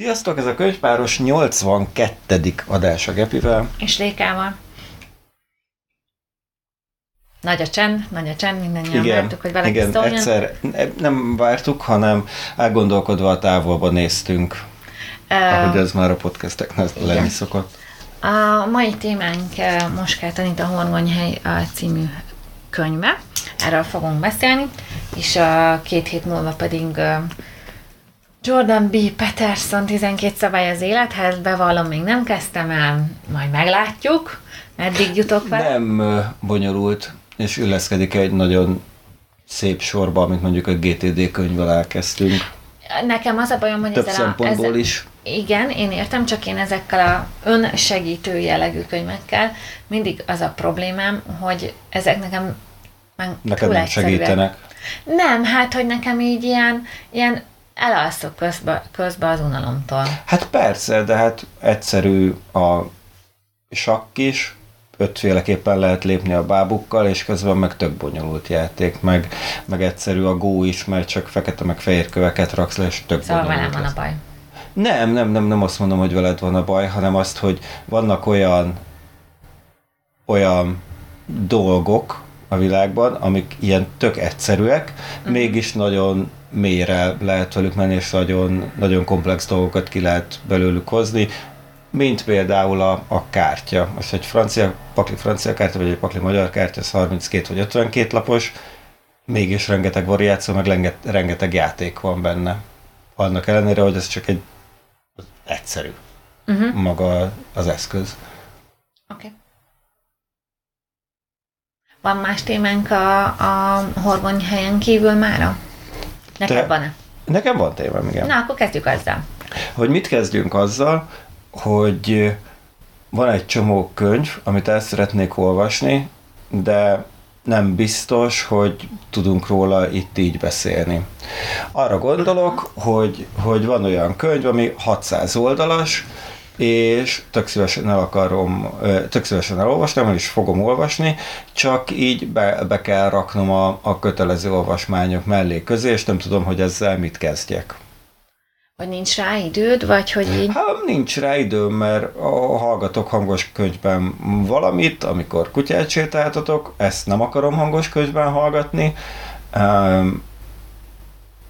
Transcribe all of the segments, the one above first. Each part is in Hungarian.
Sziasztok, ez a könyvpáros 82. adás a Gepivel. És Lékával. Nagy a csend, nagy a csend, mindannyian igen, vártuk, hogy valaki igen, szóljon. egyszer nem vártuk, hanem elgondolkodva a távolba néztünk, uh, ahogy ez már a podcasteknek lenni szokott. A mai témánk Moskát Anita Horgonyhely a című könyve. Erről fogunk beszélni, és a két hét múlva pedig Jordan B. Peterson 12 szabály az élethez, bevallom, még nem kezdtem el, majd meglátjuk, meddig jutok vele. Nem bonyolult, és illeszkedik egy nagyon szép sorba, amit mondjuk a GTD könyvvel elkezdtünk. Nekem az a bajom, hogy Több ezzel szempontból a, ezzel, is. Igen, én értem, csak én ezekkel a önsegítő jellegű könyvekkel mindig az a problémám, hogy ezek nekem már Neked nem segítenek. Nem, hát, hogy nekem így ilyen, ilyen elalszok közbe, közbe az unalomtól. Hát persze, de hát egyszerű a sakk is, ötféleképpen lehet lépni a bábukkal, és közben meg tök bonyolult játék, meg, meg egyszerű a gó is, mert csak fekete meg fehér köveket raksz le, és tök szóval bonyolult. velem van a baj. Nem, nem, nem, nem azt mondom, hogy veled van a baj, hanem azt, hogy vannak olyan olyan dolgok a világban, amik ilyen tök egyszerűek, uh-huh. mégis nagyon mélyre lehet velük menni, és nagyon, nagyon komplex dolgokat ki lehet belőlük hozni, mint például a, a kártya. Most egy francia, pakli francia kártya, vagy egy pakli magyar kártya, az 32 vagy 52 lapos, mégis rengeteg variáció, meg renget, rengeteg játék van benne. Annak ellenére, hogy ez csak egy egyszerű uh-huh. maga az eszköz. Oké. Okay. Van más témánk a, a horgony helyen kívül mára? Neked van-e? Nekem van témám, igen. Na, akkor kezdjük azzal. Hogy mit kezdjünk azzal, hogy van egy csomó könyv, amit el szeretnék olvasni, de nem biztos, hogy tudunk róla itt így beszélni. Arra gondolok, hogy, hogy van olyan könyv, ami 600 oldalas, és tök szívesen el akarom, tök szívesen elolvastam, és fogom olvasni, csak így be, be kell raknom a, a kötelező olvasmányok mellé közé, és nem tudom, hogy ezzel mit kezdjek. Vagy nincs rá időd, vagy hogy így? Hát nincs rá időm, mert a hallgatok hangos könyvben valamit, amikor kutyát sétáltatok, ezt nem akarom hangos könyvben hallgatni.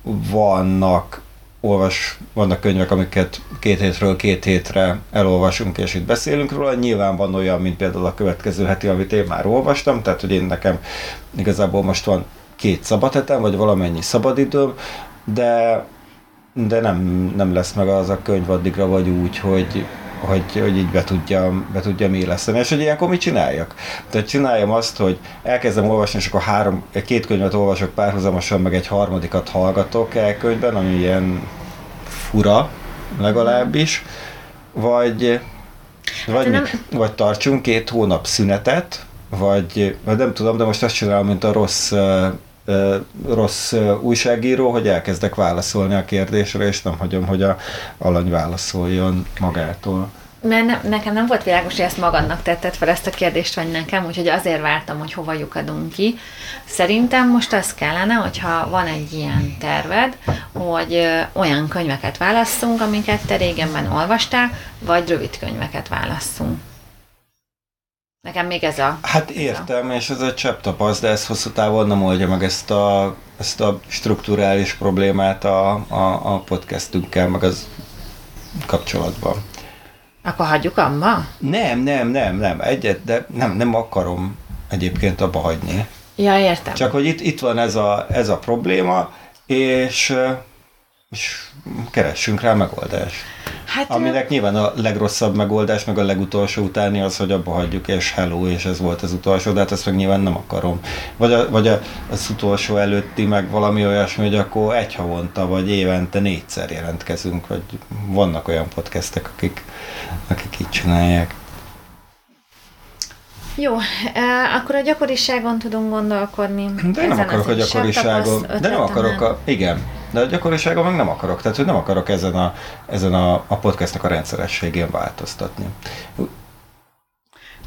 Vannak olvas, vannak könyvek, amiket két hétről két hétre elolvasunk, és itt beszélünk róla. Nyilván van olyan, mint például a következő heti, amit én már olvastam, tehát hogy én nekem igazából most van két szabadhetem, vagy valamennyi szabadidőm, de de nem, nem lesz meg az a könyv addigra, vagy úgy, hogy, hogy, hogy így be tudja, be tudja mi lesz. És hogy ilyenkor mit csináljak? Tehát csináljam azt, hogy elkezdem olvasni, és akkor három, két könyvet olvasok párhuzamosan, meg egy harmadikat hallgatok el könyvben, ami ilyen fura legalábbis, vagy, hát vagy, nem... vagy tartsunk két hónap szünetet, vagy, vagy nem tudom, de most azt csinálom, mint a rossz rossz újságíró, hogy elkezdek válaszolni a kérdésre, és nem hagyom, hogy a alany válaszoljon magától. Mert ne, nekem nem volt világos, hogy ezt magadnak tetted fel ezt a kérdést, vagy nekem, úgyhogy azért vártam, hogy hova lyukadunk ki. Szerintem most az kellene, hogyha van egy ilyen terved, hogy olyan könyveket válasszunk, amiket te régenben olvastál, vagy rövid könyveket válasszunk. Nekem még ez a... Hát értem, és ez a csepp tapaszt, de ez hosszú távon nem oldja meg ezt a, ezt a strukturális problémát a, a, a podcastünkkel, meg az kapcsolatban. Akkor hagyjuk abba? Nem, nem, nem, nem, egyet, de nem, nem akarom egyébként abba hagyni. Ja, értem. Csak hogy itt, itt van ez a, ez a probléma, és, és keressünk rá megoldást. Hát, Aminek nyilván a legrosszabb megoldás, meg a legutolsó utáni az, hogy abba hagyjuk, és hello, és ez volt az utolsó, de hát ezt meg nyilván nem akarom. Vagy, a, vagy a, az utolsó előtti, meg valami olyasmi, hogy akkor egy havonta, vagy évente négyszer jelentkezünk, vagy vannak olyan podcastek, akik, akik így csinálják. Jó, akkor a gyakoriságon tudunk gondolkodni. De nem akarok a gyakoriságon. De nem akarok a... Igen, de a gyakoriságon meg nem akarok. Tehát, hogy nem akarok ezen a, ezen a, a podcastnak a rendszerességén változtatni.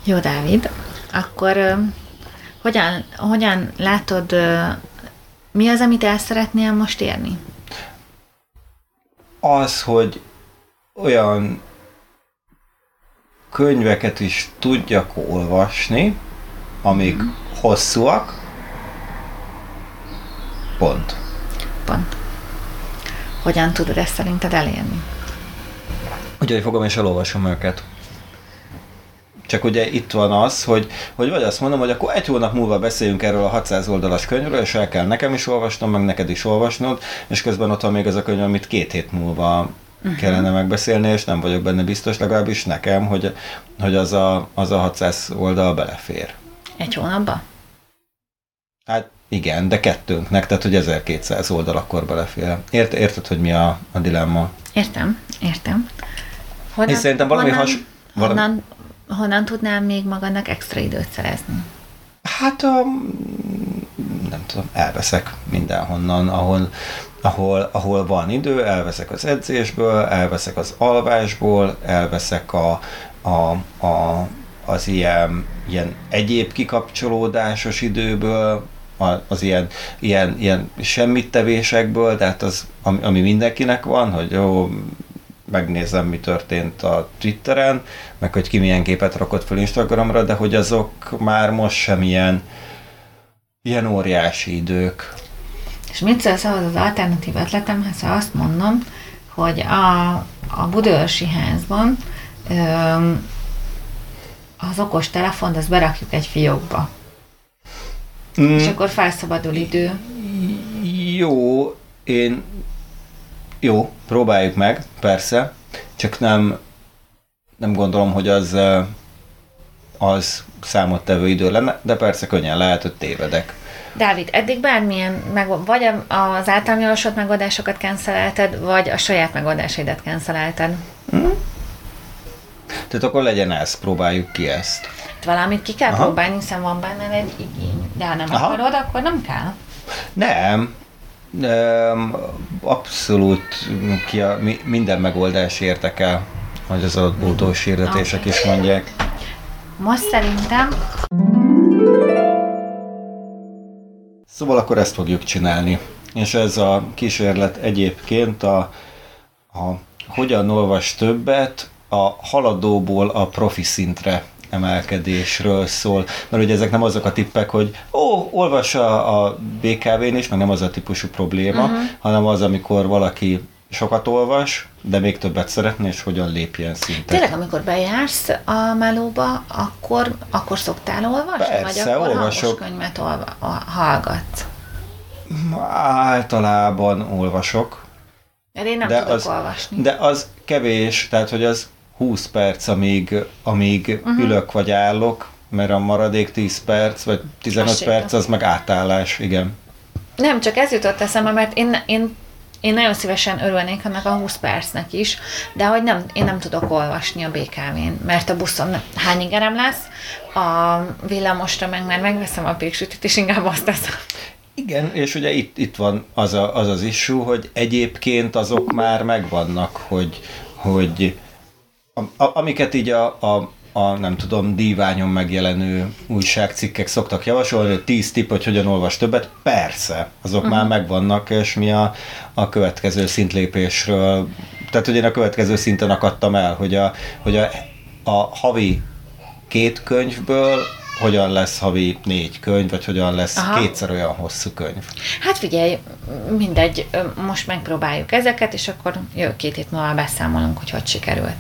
Jó, Dávid. Akkor hogyan, hogyan látod, mi az, amit el szeretnél most érni? Az, hogy olyan könyveket is tudjak olvasni, amik mm. hosszúak, pont. Pont. Hogyan tudod ezt szerinted elérni? Úgyhogy fogom és elolvasom őket. Csak ugye itt van az, hogy, hogy vagy azt mondom, hogy akkor egy hónap múlva beszéljünk erről a 600 oldalas könyvről, és el kell nekem is olvasnom, meg neked is olvasnod, és közben ott van még az a könyv, amit két hét múlva uh-huh. kellene megbeszélni, és nem vagyok benne biztos, legalábbis nekem, hogy, hogy az, a, az a 600 oldal belefér. Egy hónapba? Hát igen, de kettőnknek, tehát hogy 1200 oldal akkor belefér. Ért, érted, hogy mi a, a dilemma? Értem, értem. Honnan, és szerintem valami honnan, has... Valami... Honnan, honnan tudnám még magadnak extra időt szerezni? Hát a, nem tudom, elveszek mindenhonnan, ahol, ahol, ahol van idő, elveszek az edzésből, elveszek az alvásból, elveszek a, a, a, az ilyen, ilyen egyéb kikapcsolódásos időből, az ilyen, ilyen, ilyen semmit tevésekből, tehát az, ami, ami mindenkinek van, hogy jó, megnézem, mi történt a Twitteren, meg hogy ki milyen képet rakott fel Instagramra, de hogy azok már most sem ilyen, ilyen óriási idők. És mit szólsz ahhoz az alternatív ötletemhez, ha azt mondom, hogy a, a Budőrsi házban öm, az okos telefont, azt berakjuk egy fiókba. Mm. És akkor felszabadul idő. Jó, én jó, próbáljuk meg, persze, csak nem, nem gondolom, hogy az, az számottevő idő lenne, de persze könnyen lehet, hogy tévedek. Dávid, eddig bármilyen, meg, vagy az általam javasolt megoldásokat cancelelted, vagy a saját megoldásaidat cancelelted? Hmm? Tehát akkor legyen ez, próbáljuk ki ezt. Valamit ki kell Aha. próbálni, hiszen van benne egy igény. De ha nem Aha. akarod, akkor nem kell. Nem, abszolút ki a, minden megoldás érdekel, hogy az autós hirdetések okay. is mondják. Most szerintem... Szóval akkor ezt fogjuk csinálni. És ez a kísérlet egyébként a, a hogyan olvas többet a haladóból a profi szintre emelkedésről szól, mert ugye ezek nem azok a tippek, hogy ó, olvassa a BKV-n is, meg nem az a típusú probléma, uh-huh. hanem az, amikor valaki sokat olvas, de még többet szeretne, és hogyan lépjen szintet. Tényleg, amikor bejársz a melóba, akkor, akkor szoktál olvasni? Persze, vagy akkor olvasok. könyvet olva, hallgatsz? Általában olvasok. Mert én nem de tudok az, olvasni. De az kevés, tehát hogy az 20 perc, amíg, amíg uh-huh. ülök vagy állok, mert a maradék 10 perc, vagy 15 Azt perc, az meg átállás, igen. Nem, csak ez jutott eszembe, mert én, én, én nagyon szívesen örülnék annak a 20 percnek is, de hogy nem, én nem tudok olvasni a BKV-n, mert a buszon hány ingerem lesz, a villamosra meg már megveszem a péksütit, és inkább azt teszem. Igen, és ugye itt, itt van az, a, az az issue, hogy egyébként azok már megvannak, hogy, hogy a, a, amiket így a, a, a, nem tudom, díványon megjelenő újságcikkek szoktak javasolni, hogy tíz tipp, hogy hogyan olvas többet, persze, azok uh-huh. már megvannak, és mi a, a következő szintlépésről, tehát hogy én a következő szinten akadtam el, hogy a, hogy a, a havi két könyvből hogyan lesz havi négy könyv, vagy hogyan lesz Aha. kétszer olyan hosszú könyv. Hát figyelj, mindegy, most megpróbáljuk ezeket, és akkor jövő két hét múlva beszámolunk, hogy hogy sikerült.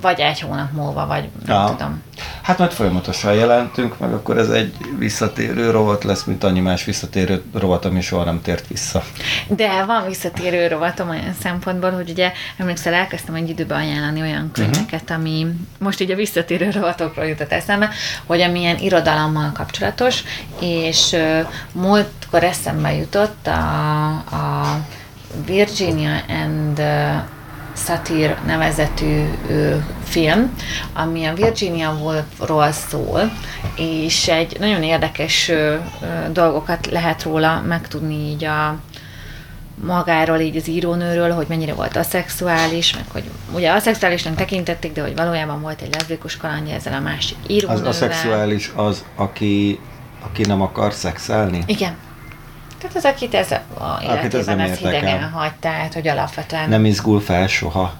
Vagy egy hónap múlva, vagy nem ja. tudom. Hát majd folyamatosan jelentünk, meg akkor ez egy visszatérő rovat lesz, mint annyi más visszatérő rovat, ami soha nem tért vissza. De van visszatérő rovatom olyan szempontból, hogy ugye emlékszel, elkezdtem egy időben ajánlani olyan mhm. könyveket, uh-huh. ami most így a visszatérő rovatokról jutott eszembe, hogy amilyen irodalommal kapcsolatos, és uh, múltkor eszembe jutott a, a Virginia and uh, Satir nevezetű film, ami a Virginia Woolfról szól, és egy nagyon érdekes dolgokat lehet róla megtudni így a magáról, így az írónőről, hogy mennyire volt aszexuális, meg hogy ugye aszexuálisnak tekintették, de hogy valójában volt egy leszbikus kalandja ezzel a másik írónővel. Az aszexuális az, aki, aki nem akar szexelni? Igen. Tehát az, akit ez a életében ez hidegen hagy, tehát hogy alapvetően... Nem izgul fel soha.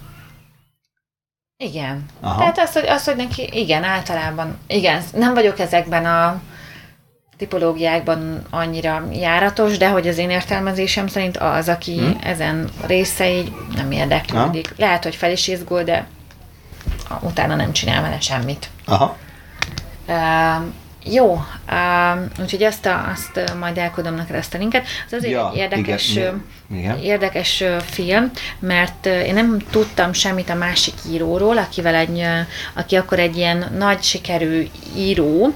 Igen. Aha. Tehát az hogy, az, hogy neki, igen, általában, igen, nem vagyok ezekben a tipológiákban annyira járatos, de hogy az én értelmezésem szerint az, aki hmm. ezen részei nem érdeklődik. Ha? Lehet, hogy fel is izgul, de utána nem csinál vele semmit. Aha. Uh, jó, uh, úgyhogy ezt, a, azt majd elküldöm neked ezt a linket. Az azért ja, egy érdekes, igen, igen. érdekes film, mert én nem tudtam semmit a másik íróról, akivel egy, aki akkor egy ilyen nagy sikerű író,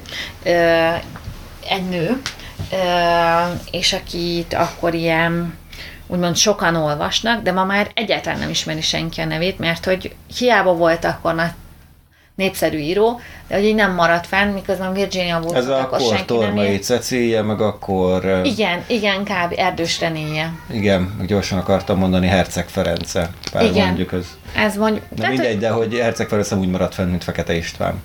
egy nő, és akit akkor ilyen úgymond sokan olvasnak, de ma már egyáltalán nem ismeri senki a nevét, mert hogy hiába volt akkor nagy népszerű író, de hogy így nem maradt fenn, miközben Virginia Woolf Ez akkor senki Tormai Cecília, meg akkor... Igen, igen, kb. Erdős Renéje. Igen, gyorsan akartam mondani Herceg Ference. Pár igen, mondjuk ez. Ez mondjuk... Na mindegy, hogy... de hogy Herceg Ferenc úgy maradt fenn, mint Fekete István.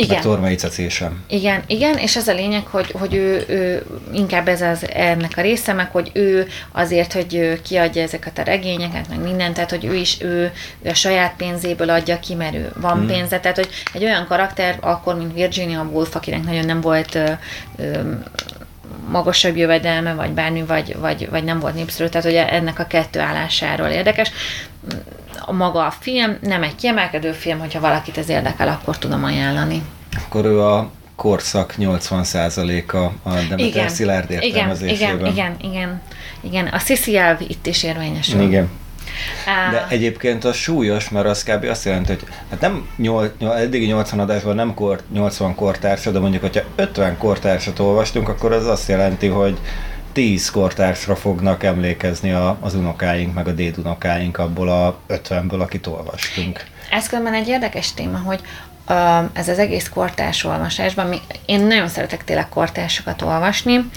Igen. Meg Tormai sem. Igen, igen, és ez a lényeg, hogy, hogy ő, ő, inkább ez az ennek a része, meg hogy ő azért, hogy kiadja ezeket a regényeket, meg mindent, tehát hogy ő is ő, ő a saját pénzéből adja ki, mert ő van hmm. pénze, tehát hogy egy olyan karakter, akkor, mint Virginia Woolf, akinek nagyon nem volt ö, ö, magasabb jövedelme, vagy bármi, vagy, vagy, vagy nem volt népszerű, tehát hogy ennek a kettő állásáról érdekes. A maga a film nem egy kiemelkedő film, hogyha valakit ez érdekel, akkor tudom ajánlani. Akkor ő a korszak 80%-a a Demeter igen, Szilárd értelmezésében. Igen, igen, igen, igen. A Sisi elv itt is érvényesül. Igen. De egyébként az súlyos, mert az kb. azt jelenti, hogy hát nem 8, eddigi 80 adásban nem kor, 80 kortársa, de mondjuk, hogyha 50 kortársat olvastunk, akkor az azt jelenti, hogy 10 kortársra fognak emlékezni a, az unokáink, meg a dédunokáink abból a 50-ből, akit olvastunk. Ez különben egy érdekes téma, hogy ez az egész kortárs olvasásban, én nagyon szeretek tényleg kortársokat olvasni,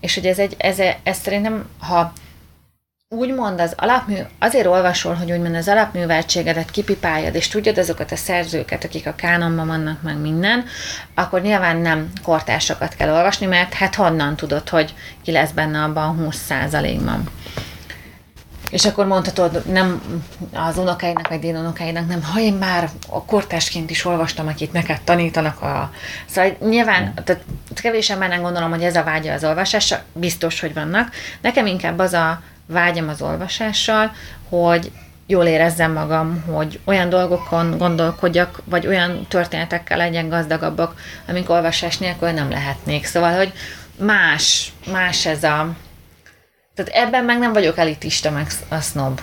és hogy ez, egy, ez, ez szerintem, ha úgymond az alapmű, azért olvasol, hogy úgymond az alapműveltségedet kipipáljad, és tudjad azokat a szerzőket, akik a kánonban vannak, meg minden, akkor nyilván nem kortársakat kell olvasni, mert hát honnan tudod, hogy ki lesz benne abban 20%-ban. És akkor mondhatod, nem az unokáinak, vagy dédunokáinak, nem, ha én már a kortásként is olvastam, akit neked tanítanak a... Szóval nyilván, tehát kevésen már nem gondolom, hogy ez a vágya az olvasásra, biztos, hogy vannak. Nekem inkább az a vágyam az olvasással, hogy jól érezzem magam, hogy olyan dolgokon gondolkodjak, vagy olyan történetekkel legyen gazdagabbak, amik olvasás nélkül nem lehetnék. Szóval, hogy más, más ez a... Tehát ebben meg nem vagyok elitista, meg a snob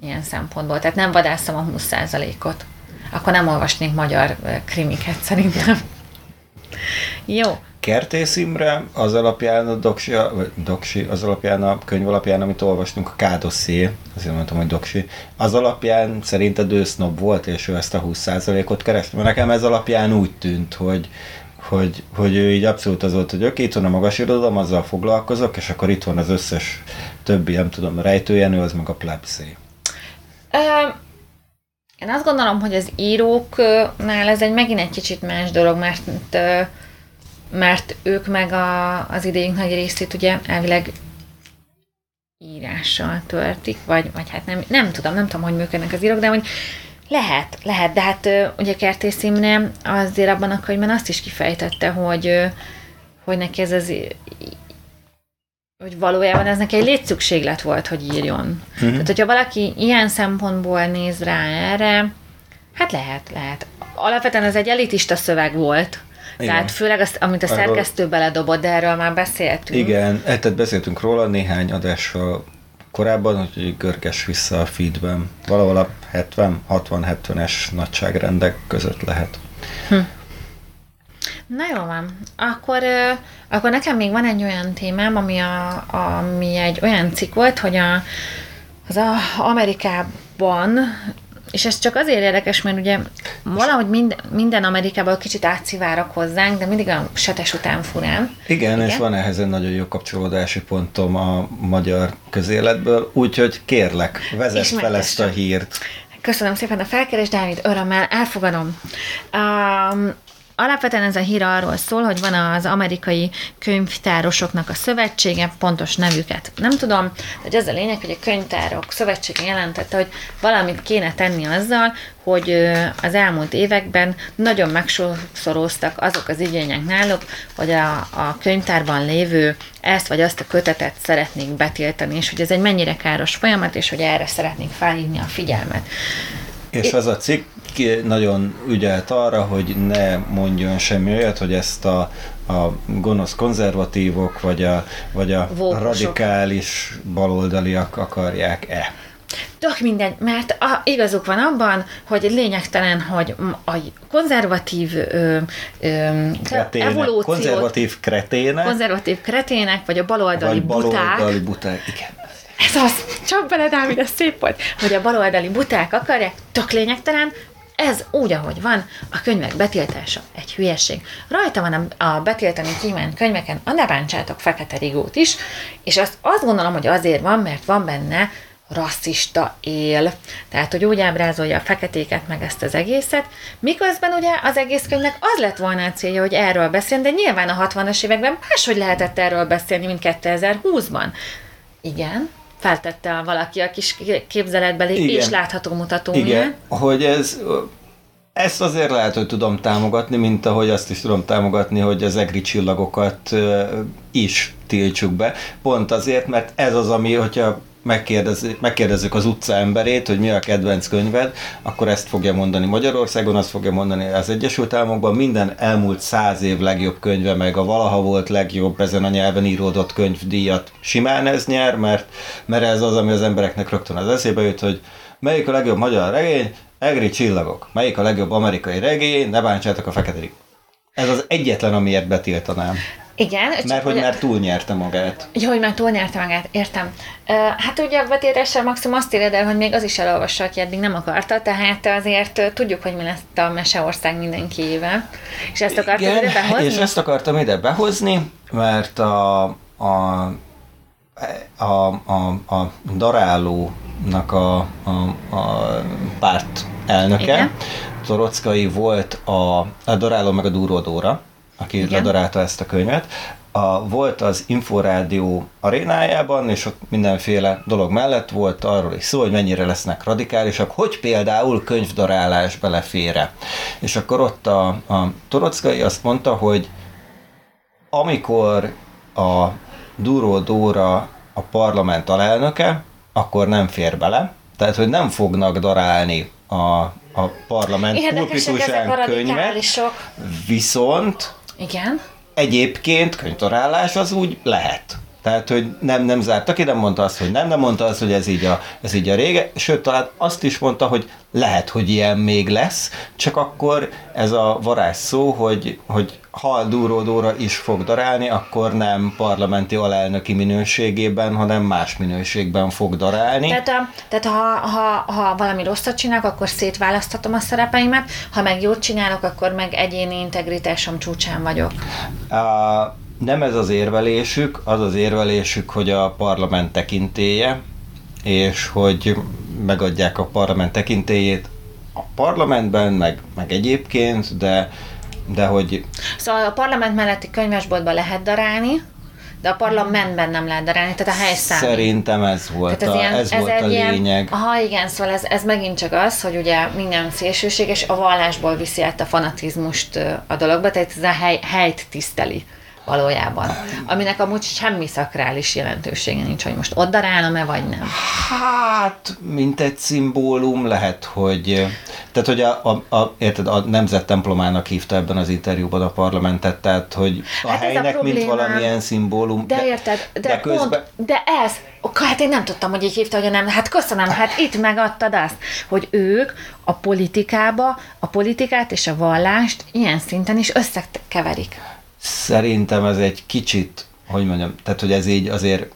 ilyen szempontból. Tehát nem vadászom a 20%-ot. Akkor nem olvasnék magyar krimiket szerintem. Jó. Kertész Imre az alapján a doksi, vagy doksi, az alapján a könyv alapján, amit olvastunk, a Kádosszé, azért mondtam, hogy doksi, az alapján szerinted ő sznob volt, és ő ezt a 20%-ot kereste? Mert nekem ez alapján úgy tűnt, hogy, hogy, hogy ő így abszolút az volt, hogy oké, itt van a magas irodalom, azzal foglalkozok, és akkor itt van az összes többi, nem tudom, rejtőjenő, az meg a plebszé. Én azt gondolom, hogy az íróknál ez egy megint egy kicsit más dolog, mert mert ők meg a, az idejünk nagy részét ugye elvileg írással töltik, vagy, vagy hát nem, nem tudom, nem tudom, hogy működnek az írók, de hogy lehet, lehet, de hát ugye Kertész Imre azért abban a könyvben azt is kifejtette, hogy, hogy neki ez az hogy valójában ez neki egy létszükséglet volt, hogy írjon. Uh-huh. Tehát, hogyha valaki ilyen szempontból néz rá erre, hát lehet, lehet. Alapvetően ez egy elitista szöveg volt, igen. Tehát főleg azt, amit a szerkesztő beledobott, de erről már beszéltünk. Igen, e, tehát beszéltünk róla néhány adással korábban, hogy görges vissza a feedben. Valahol a 70-60-70-es nagyságrendek között lehet. Hm. Na jó van. Akkor, akkor nekem még van egy olyan témám, ami, a, ami egy olyan cikk volt, hogy a, az a Amerikában és ez csak azért érdekes, mert ugye valahogy minden, minden Amerikában kicsit átszivárok hozzánk, de mindig a setes után furán. Igen, Igen, és van ehhez egy nagyon jó kapcsolódási pontom a magyar közéletből, úgyhogy kérlek, vezess fel ezt a hírt. Köszönöm szépen a felkérést, Dávid, örömmel elfogadom. Um, alapvetően ez a hír arról szól, hogy van az amerikai könyvtárosoknak a szövetsége, pontos nevüket nem tudom, hogy az a lényeg, hogy a könyvtárok szövetsége jelentette, hogy valamit kéne tenni azzal, hogy az elmúlt években nagyon megsokszoroztak azok az igények náluk, hogy a, a könyvtárban lévő ezt vagy azt a kötetet szeretnék betiltani, és hogy ez egy mennyire káros folyamat, és hogy erre szeretnék felhívni a figyelmet. És az a cikk nagyon ügyelt arra, hogy ne mondjon semmi olyat, hogy ezt a, a gonosz konzervatívok, vagy a, vagy a radikális baloldaliak akarják-e. Tök mindegy, mert a, igazuk van abban, hogy lényegtelen, hogy a konzervatív ö, ö, kretének, evolúciót, konzervatív kretének, konzervatív kretének, vagy a baloldali vagy buták, baloldali buták, igen. Ez az, csak bele, Dávid, ez szép volt, hogy a baloldali buták akarják, tök lényegtelen, ez úgy, ahogy van, a könyvek betiltása egy hülyeség. Rajta van a, betiltani kívánt könyveken a Ne bántsátok fekete rigót is, és azt, azt gondolom, hogy azért van, mert van benne rasszista él. Tehát, hogy úgy ábrázolja a feketéket, meg ezt az egészet, miközben ugye az egész könyvnek az lett volna a célja, hogy erről beszélni, de nyilván a 60-as években máshogy lehetett erről beszélni, mint 2020-ban. Igen, feltette valaki a kis képzeletbeli Igen. és látható mutatóját. Igen, hogy ez ezt azért lehet, hogy tudom támogatni, mint ahogy azt is tudom támogatni, hogy az egri csillagokat is tiltsuk be. Pont azért, mert ez az, ami, hogyha megkérdezzük az utca emberét, hogy mi a kedvenc könyved, akkor ezt fogja mondani Magyarországon, azt fogja mondani az Egyesült Államokban, minden elmúlt száz év legjobb könyve, meg a valaha volt legjobb ezen a nyelven íródott könyvdíjat simán ez nyer, mert, mert ez az, ami az embereknek rögtön az eszébe jut, hogy melyik a legjobb magyar regény, Egri csillagok. Melyik a legjobb amerikai regény, ne bántsátok a fekete Ez az egyetlen, amiért betiltanám. Igen. Csak mert hogy már túlnyerte magát. Jó, hogy már túlnyerte magát, értem. Uh, hát ugye a betiltással maximum azt el, hogy még az is elolvassa, aki eddig nem akarta, tehát azért tudjuk, hogy mi lesz a Meseország éve. És ezt akartam Igen, ide behozni? és ezt akartam ide behozni, mert a, a a, a, a darálónak a, a, a párt elnöke, Igen. Torockai volt a, a daráló meg a Dúródóra, aki Igen. ledarálta ezt a könyvet, a, volt az Inforádió arénájában, és ott mindenféle dolog mellett volt arról is szó, hogy mennyire lesznek radikálisak, hogy például könyvdarálás belefére. És akkor ott a, a Torockai azt mondta, hogy amikor a Duró Dóra a parlament alelnöke, akkor nem fér bele, tehát hogy nem fognak darálni a, a parlament pulpitusán könyvet, viszont igen. Egyébként könyvtorálás az úgy lehet. Tehát, hogy nem, nem zárta ki, nem mondta azt, hogy nem, nem mondta azt, hogy ez így a, ez így a rége, sőt, talán azt is mondta, hogy lehet, hogy ilyen még lesz, csak akkor ez a varázs szó, hogy, hogy ha Dúró Dóra is fog darálni, akkor nem parlamenti alelnöki minőségében, hanem más minőségben fog darálni. Tehát, a, tehát ha, ha, ha valami rosszat csinálok, akkor szétválaszthatom a szerepeimet, ha meg jót csinálok, akkor meg egyéni integritásom csúcsán vagyok. A, nem ez az érvelésük, az az érvelésük, hogy a parlament tekintéje, és hogy megadják a parlament tekintélyét a parlamentben, meg, meg egyébként, de, de hogy... Szóval a parlament melletti könyvesboltban lehet darálni, de a parlamentben nem lehet darálni, tehát a helyszám. Szerintem ez volt, ez, a, ilyen, ez, ez volt a lényeg. Ilyen, aha, igen, szóval ez, ez megint csak az, hogy ugye minden szélsőséges a vallásból viszi át a fanatizmust a dologba, tehát ez a hely, helyt tiszteli valójában. Aminek amúgy semmi szakrális jelentősége nincs, hogy most ott darálom-e, vagy nem. Hát, mint egy szimbólum lehet, hogy... Tehát, hogy a, a, a, érted, a nemzet templomának hívta ebben az interjúban a parlamentet, tehát, hogy a hát helynek, a mint valamilyen szimbólum. De, de érted, de, de közben... Pont, de ez, hát én nem tudtam, hogy így hívta, hogy nem. Hát köszönöm, hát itt megadtad azt, hogy ők a politikába, a politikát és a vallást ilyen szinten is összekeverik. Szerintem ez egy kicsit, hogy mondjam, tehát hogy ez így azért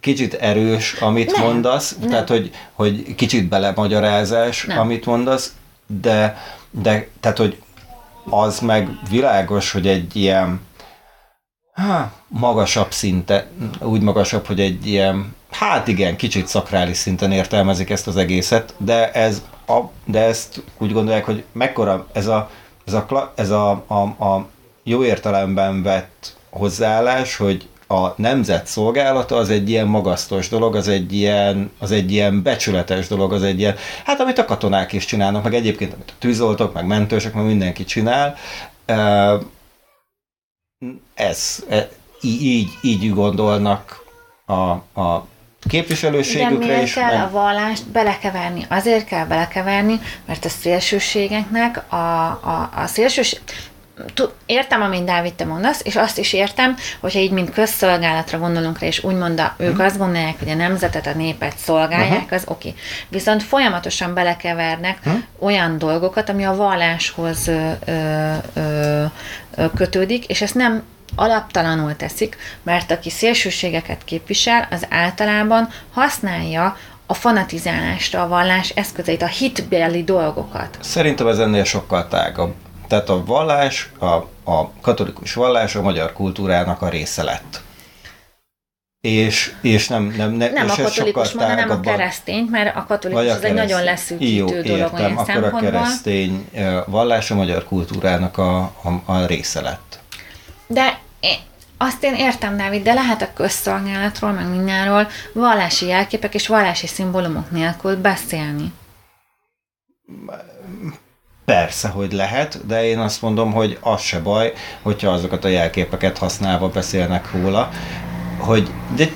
kicsit erős, amit nem, mondasz, nem. tehát hogy, hogy kicsit belemagyarázás, nem. amit mondasz, de, de tehát hogy az meg világos, hogy egy ilyen há, magasabb szinte, úgy magasabb, hogy egy ilyen, hát igen, kicsit szakrális szinten értelmezik ezt az egészet, de ez a, de ezt úgy gondolják, hogy mekkora ez a ez a, ez a, a, a jó értelemben vett hozzáállás, hogy a nemzet szolgálata az egy ilyen magasztos dolog, az egy ilyen, az egy ilyen becsületes dolog, az egy ilyen, hát amit a katonák is csinálnak, meg egyébként amit a tűzoltók, meg mentősök, meg mindenki csinál. Ez, e, így, így gondolnak a, a képviselőségükre De is. kell meg... a vallást belekeverni? Azért kell belekeverni, mert a szélsőségeknek a, a, a szélsőség, értem, amit Dávid te mondasz, és azt is értem, hogyha így mint közszolgálatra gondolunk rá, és úgymond a, ők azt gondolják, hogy a nemzetet, a népet szolgálják, uh-huh. az oké. Okay. Viszont folyamatosan belekevernek uh-huh. olyan dolgokat, ami a valláshoz ö, ö, ö, kötődik, és ezt nem alaptalanul teszik, mert aki szélsőségeket képvisel, az általában használja a fanatizálásra a vallás eszközeit, a hitbeli dolgokat. Szerintem ez ennél sokkal tágabb. Tehát a vallás, a, a katolikus vallás a magyar kultúrának a része lett. És, és nem, nem, nem, nem és a katolikus mondja, nem a keresztény, mert a katolikus az egy nagyon leszűkítő Jó, dolog értem, olyan akkor a keresztény vallás a magyar kultúrának a, a, a része lett. De én, azt én értem, Dávid, de lehet a közszolgálatról, meg mindenről vallási jelképek és vallási szimbólumok nélkül beszélni. Persze, hogy lehet, de én azt mondom, hogy az se baj, hogyha azokat a jelképeket használva beszélnek róla, hogy de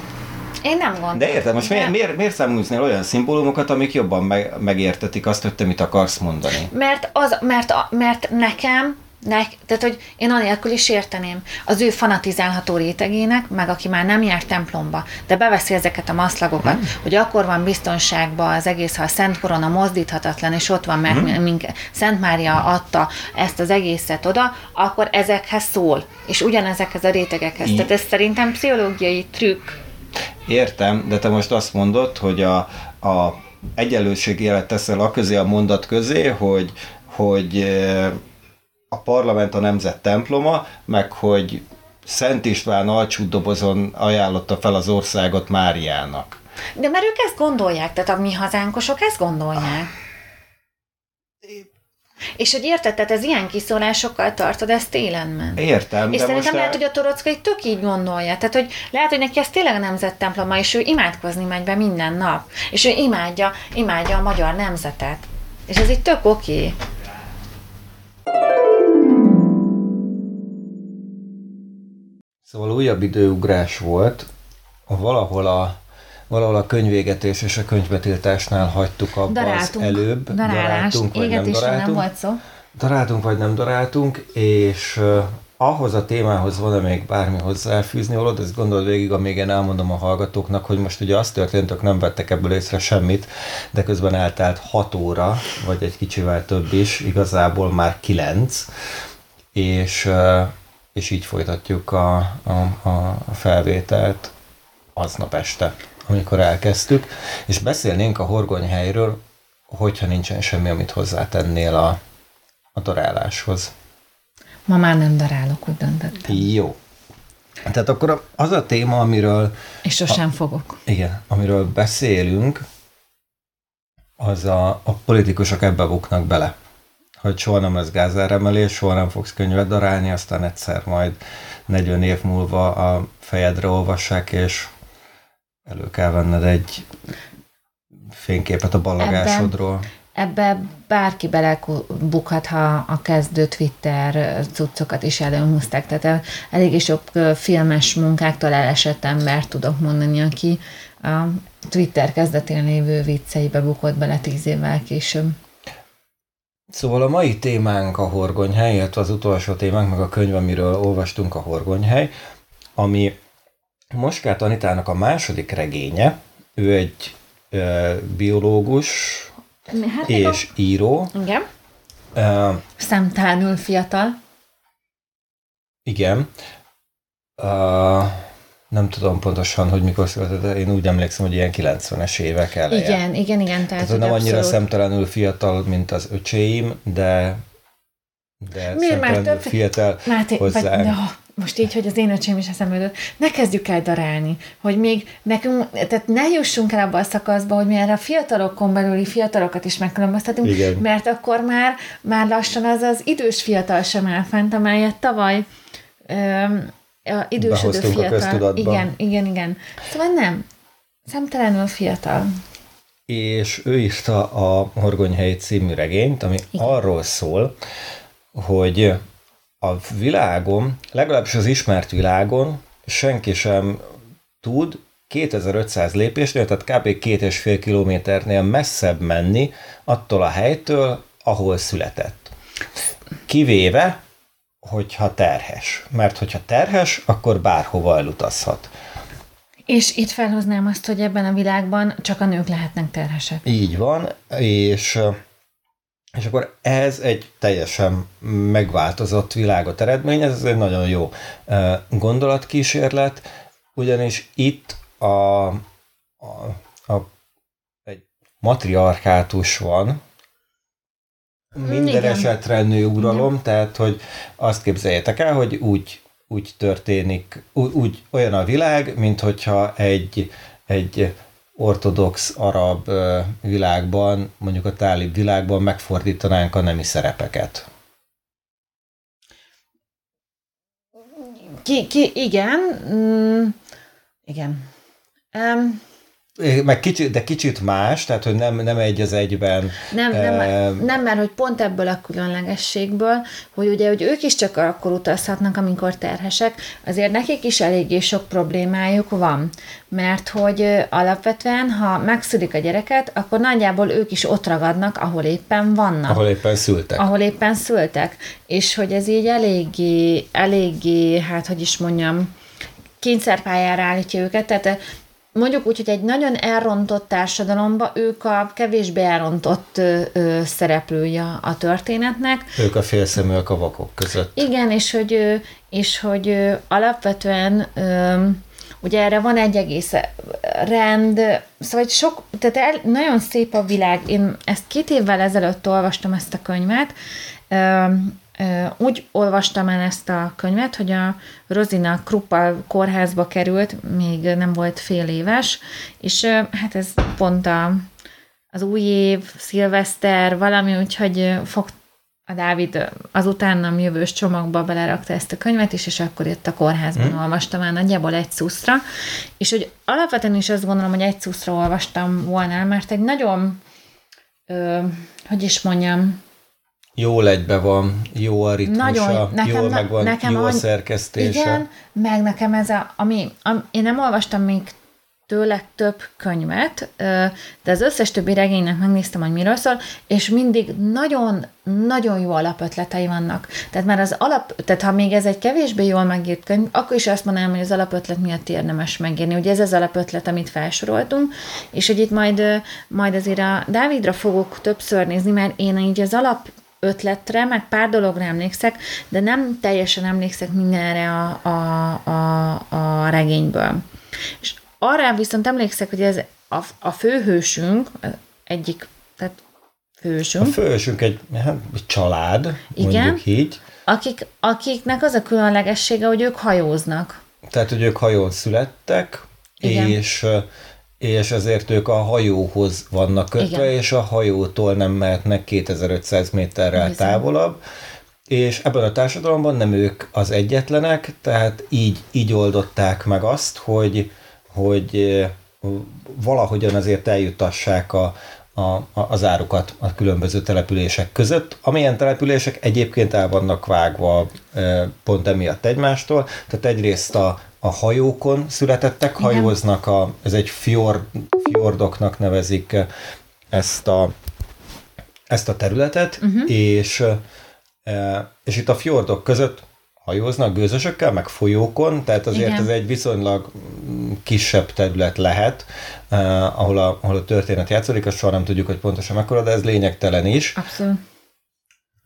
én nem gondolom. De érted, most miért, miért, miért számolsz olyan szimbólumokat, amik jobban meg, megértetik azt, hogy te mit akarsz mondani? Mert, az, mert, mert nekem Nek, tehát, hogy én anélkül is érteném az ő fanatizálható rétegének, meg aki már nem jár templomba, de beveszi ezeket a maszlagokat, hmm. hogy akkor van biztonságban az egész, ha a Szent Korona mozdíthatatlan, és ott van, mert hmm. minket, Szent Mária adta ezt az egészet oda, akkor ezekhez szól, és ugyanezekhez a rétegekhez. I- Tehát ez szerintem pszichológiai trükk. Értem, de te most azt mondod, hogy a, a egyenlőségi jelet teszel a közé a mondat közé, hogy, hogy a parlament a nemzet temploma, meg hogy Szent István alcsúdobozon ajánlotta fel az országot Máriának. De mert ők ezt gondolják, tehát a mi hazánkosok ezt gondolják. És hogy érted, tehát ez ilyen kiszólásokkal tartod, ez télen ment. Értem, És de szerintem most lehet, hogy a Torockai tök így gondolja. Tehát, hogy lehet, hogy neki ez tényleg a nemzettemploma, és ő imádkozni megy be minden nap. És ő imádja, imádja a magyar nemzetet. És ez így tök oké. Okay. Szóval újabb időugrás volt, valahol a, valahol a könyvégetés és a könyvbetiltásnál hagytuk abba daráltunk, az előbb. Darálás, daráltunk, vagy nem daráltunk. nem volt szó. Daráltunk, vagy nem daráltunk, és uh, ahhoz a témához van-e még bármi hozzáfűzni valód, ezt gondolod végig, amíg én elmondom a hallgatóknak, hogy most ugye azt történt, hogy nem vettek ebből észre semmit, de közben eltelt 6 óra, vagy egy kicsivel több is, igazából már 9, és uh, és így folytatjuk a, a, a felvételt aznap este, amikor elkezdtük, és beszélnénk a horgonyhelyről, hogyha nincsen semmi, amit hozzátennél a, a daráláshoz. Ma már nem darálok, úgy döntöttem. Jó. Tehát akkor az a téma, amiről... És sosem a, fogok. Igen, amiről beszélünk, az a, a politikusok ebbe buknak bele hogy soha nem lesz gázáremelés, soha nem fogsz könyvet darálni, aztán egyszer majd 40 év múlva a fejedre olvassák, és elő kell venned egy fényképet a ballagásodról. Ebbe, ebbe bárki belebukhat, ha a kezdő Twitter cuccokat is előhúzták. Tehát elég sok filmes munkáktól elesett ember tudok mondani, aki a Twitter kezdetén lévő vicceibe bukott bele tíz évvel később. Szóval a mai témánk a horgonyhely, illetve az utolsó témánk, meg a könyv, amiről olvastunk a horgonyhely, ami Moskát Anitának a második regénye, ő egy ö, biológus hát, és a... író. Igen. Uh, Szemtelenül fiatal. Igen. Uh, nem tudom pontosan, hogy mikor született, de én úgy emlékszem, hogy ilyen 90-es évek eleje. Igen, igen, igen. Tehát, tehát nem abszolút... annyira szemtelenül fiatal, mint az öcséim, de De Miért már több fiatal Máté, hozzá. Vagy, no, most így, hogy az én öcsém is eszembe jutott, ne kezdjük el darálni, hogy még nekünk, tehát ne jussunk el abba a szakaszba, hogy mi erre a fiatalokon belüli fiatalokat is megkülönböztetünk, Igen. mert akkor már, már lassan az az idős fiatal sem áll fent, amelyet tavaly öm, a idősödő fiatal. A igen, igen, igen. Szóval nem, szemtelenül fiatal. És ő írta a Horgonyhely című regényt, ami igen. arról szól, hogy a világon, legalábbis az ismert világon senki sem tud 2500 lépésnél, tehát kb. két és fél kilométernél messzebb menni attól a helytől, ahol született. Kivéve, hogyha terhes. Mert hogyha terhes, akkor bárhova elutazhat. És itt felhoznám azt, hogy ebben a világban csak a nők lehetnek terhesek. Így van, és és akkor ez egy teljesen megváltozott világot eredményez, ez egy nagyon jó gondolatkísérlet, ugyanis itt a, a, a egy matriarkátus van, minden Igen. esetre nő uralom, Igen. tehát hogy azt képzeljétek el, hogy úgy, úgy történik, úgy, úgy olyan a világ, mint hogyha egy, egy ortodox arab világban, mondjuk a tálib világban megfordítanánk a nemi szerepeket. Ki, ki, igen. Mm, igen. Um, meg kicsit, de kicsit más, tehát hogy nem, nem egy az egyben. Nem, nem, uh, nem, mert hogy pont ebből a különlegességből, hogy ugye, hogy ők is csak akkor utazhatnak, amikor terhesek, azért nekik is eléggé sok problémájuk van, mert hogy alapvetően, ha megszülik a gyereket, akkor nagyjából ők is ott ragadnak, ahol éppen vannak. Ahol éppen szültek. Ahol éppen szültek. És hogy ez így eléggé, eléggé, hát hogy is mondjam, kényszerpályára állítja őket, tehát mondjuk úgy, hogy egy nagyon elrontott társadalomba ők a kevésbé elrontott ö, ö, szereplője a történetnek. Ők a félszeműek a vakok között. Igen, és hogy, és hogy alapvetően ö, ugye erre van egy egész rend, szóval sok, tehát el, nagyon szép a világ. Én ezt két évvel ezelőtt olvastam ezt a könyvet, úgy olvastam el ezt a könyvet, hogy a Rozina Kruppal kórházba került, még nem volt fél éves, és hát ez pont a, az új év, szilveszter, valami, úgyhogy fog a Dávid az utánam jövős csomagba belerakta ezt a könyvet is, és akkor itt a kórházban hmm. olvastam el nagyjából egy szuszra, és hogy alapvetően is azt gondolom, hogy egy szuszra olvastam volna, mert egy nagyon, ö, hogy is mondjam, jól egybe van, jó a ritmusa, Nagyon, nekem, jól megvan, nekem jó a szerkesztése. Igen, meg nekem ez a, ami, am, én nem olvastam még tőle több könyvet, de az összes többi regénynek megnéztem, hogy miről szól, és mindig nagyon-nagyon jó alapötletei vannak. Tehát már az alap, tehát ha még ez egy kevésbé jól megírt könyv, akkor is azt mondanám, hogy az alapötlet miatt érdemes megírni. Ugye ez az alapötlet, amit felsoroltunk, és hogy itt majd, majd azért a Dávidra fogok többször nézni, mert én így az alap ötletre, meg pár dologra emlékszek, de nem teljesen emlékszek mindenre a, a, a, a regényből. És arra viszont emlékszek, hogy ez a, a főhősünk, egyik, tehát főhősünk. A főhősünk egy, hát, egy család, Igen, mondjuk így. Akik, akiknek az a különlegessége, hogy ők hajóznak. Tehát, hogy ők hajón születtek, Igen. és és ezért ők a hajóhoz vannak kötve, Igen. és a hajótól nem mehetnek 2500 méterrel Bizony. távolabb, és ebben a társadalomban nem ők az egyetlenek, tehát így, így oldották meg azt, hogy, hogy valahogyan azért eljutassák a, a, az árukat a különböző települések között, amilyen települések egyébként el vannak vágva pont emiatt egymástól. Tehát egyrészt a, a hajókon születettek, Igen. hajóznak, a, ez egy fjord, fjordoknak nevezik ezt a, ezt a területet, uh-huh. és, és itt a fjordok között hajóznak gőzösökkel, meg folyókon, tehát azért Igen. ez egy viszonylag kisebb terület lehet, eh, ahol, a, ahol a történet játszódik, azt soha nem tudjuk, hogy pontosan mekkora, de ez lényegtelen is. Abszolút.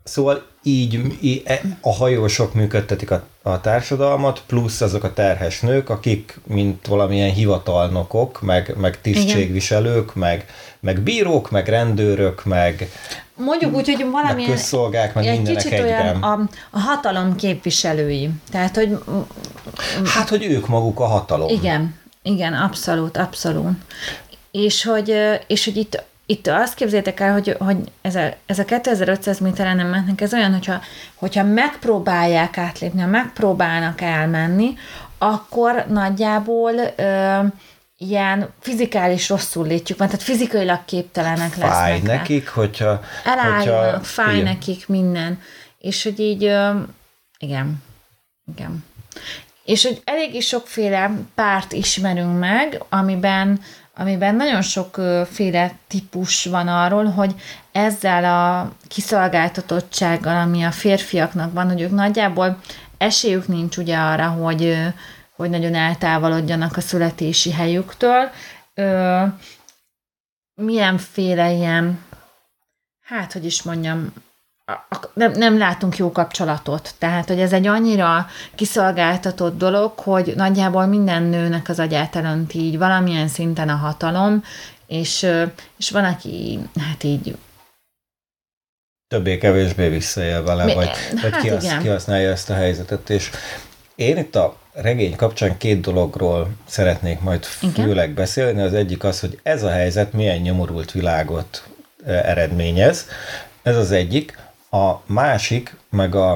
Szóval így, így e, a hajósok működtetik a, a társadalmat, plusz azok a terhes nők, akik mint valamilyen hivatalnokok, meg, meg tisztségviselők, meg, meg bírók, meg rendőrök, meg Mondjuk úgy, hogy valamilyen... Meg közszolgák, meg mindenek kicsit egyben. olyan a, a hatalom képviselői. Tehát, hogy... Hát, hogy ők maguk a hatalom. Igen, igen, abszolút, abszolút. És hogy, és hogy itt itt azt képzétek el, hogy, hogy ez, a, ez a 2500 méteren nem mentnek, ez olyan, hogyha, hogyha megpróbálják átlépni, ha megpróbálnak elmenni, akkor nagyjából ö, ilyen fizikális rosszul létjük van, tehát fizikailag képtelenek lesznek. Fáj nekik, hogyha... Elállnak, hogyha, fáj igen. nekik minden. És hogy így, ö, igen, igen. És hogy eléggé sokféle párt ismerünk meg, amiben amiben nagyon sokféle típus van arról, hogy ezzel a kiszolgáltatottsággal, ami a férfiaknak van, hogy ők nagyjából esélyük nincs ugye arra, hogy, hogy nagyon eltávolodjanak a születési helyüktől. Milyenféle ilyen, hát hogy is mondjam, nem, nem látunk jó kapcsolatot. Tehát, hogy ez egy annyira kiszolgáltatott dolog, hogy nagyjából minden nőnek az agyát elönti így valamilyen szinten a hatalom, és, és van, aki hát így többé-kevésbé visszaél vele, Mi, vagy, hát vagy kihasz, kihasználja ezt a helyzetet, és én itt a regény kapcsán két dologról szeretnék majd igen. főleg beszélni. Az egyik az, hogy ez a helyzet milyen nyomorult világot eredményez. Ez az egyik. A másik, meg a,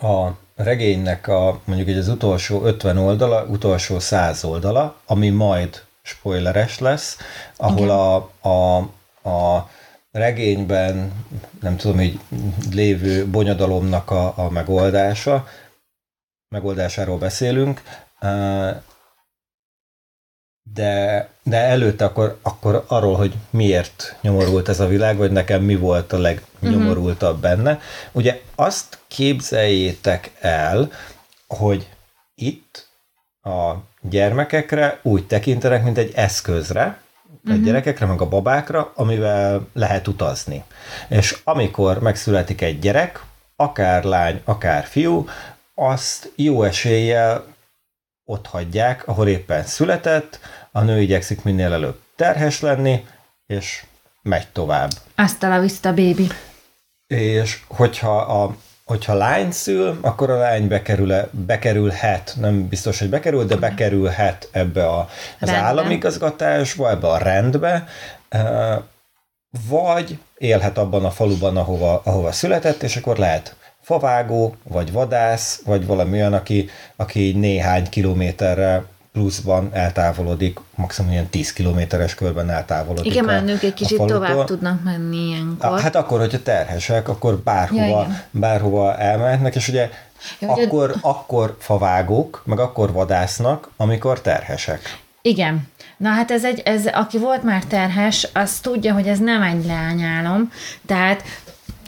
a regénynek a mondjuk egy az utolsó 50 oldala, utolsó 100 oldala, ami majd spoileres lesz, ahol a, a, a regényben, nem tudom, így lévő bonyodalomnak a, a megoldása, megoldásáról beszélünk, de, de előtte akkor, akkor arról, hogy miért nyomorult ez a világ, vagy nekem mi volt a legnyomorultabb benne. Ugye azt képzeljétek el, hogy itt a gyermekekre úgy tekintenek, mint egy eszközre, a uh-huh. gyerekekre, meg a babákra, amivel lehet utazni. És amikor megszületik egy gyerek, akár lány, akár fiú, azt jó eséllyel ott hagyják, ahol éppen született, a nő igyekszik minél előbb terhes lenni, és megy tovább. Azt a vista baby. És hogyha a hogyha lány szül, akkor a lány bekerül, bekerülhet, nem biztos, hogy bekerül, de bekerülhet ebbe a, az Rendben. államigazgatásba, ebbe a rendbe, vagy élhet abban a faluban, ahova, ahova született, és akkor lehet favágó, vagy vadász, vagy valami olyan, aki, aki néhány kilométerre pluszban eltávolodik, maximum ilyen 10 kilométeres körben eltávolodik. Igen, már nők egy kicsit tovább tudnak menni ilyenkor. Hát akkor, hogyha terhesek, akkor bárhova, ja, bárhova elmehetnek, és ugye ja, akkor, ugye... akkor favágók, meg akkor vadásznak, amikor terhesek. Igen. Na hát ez egy, ez, aki volt már terhes, az tudja, hogy ez nem egy leányálom, tehát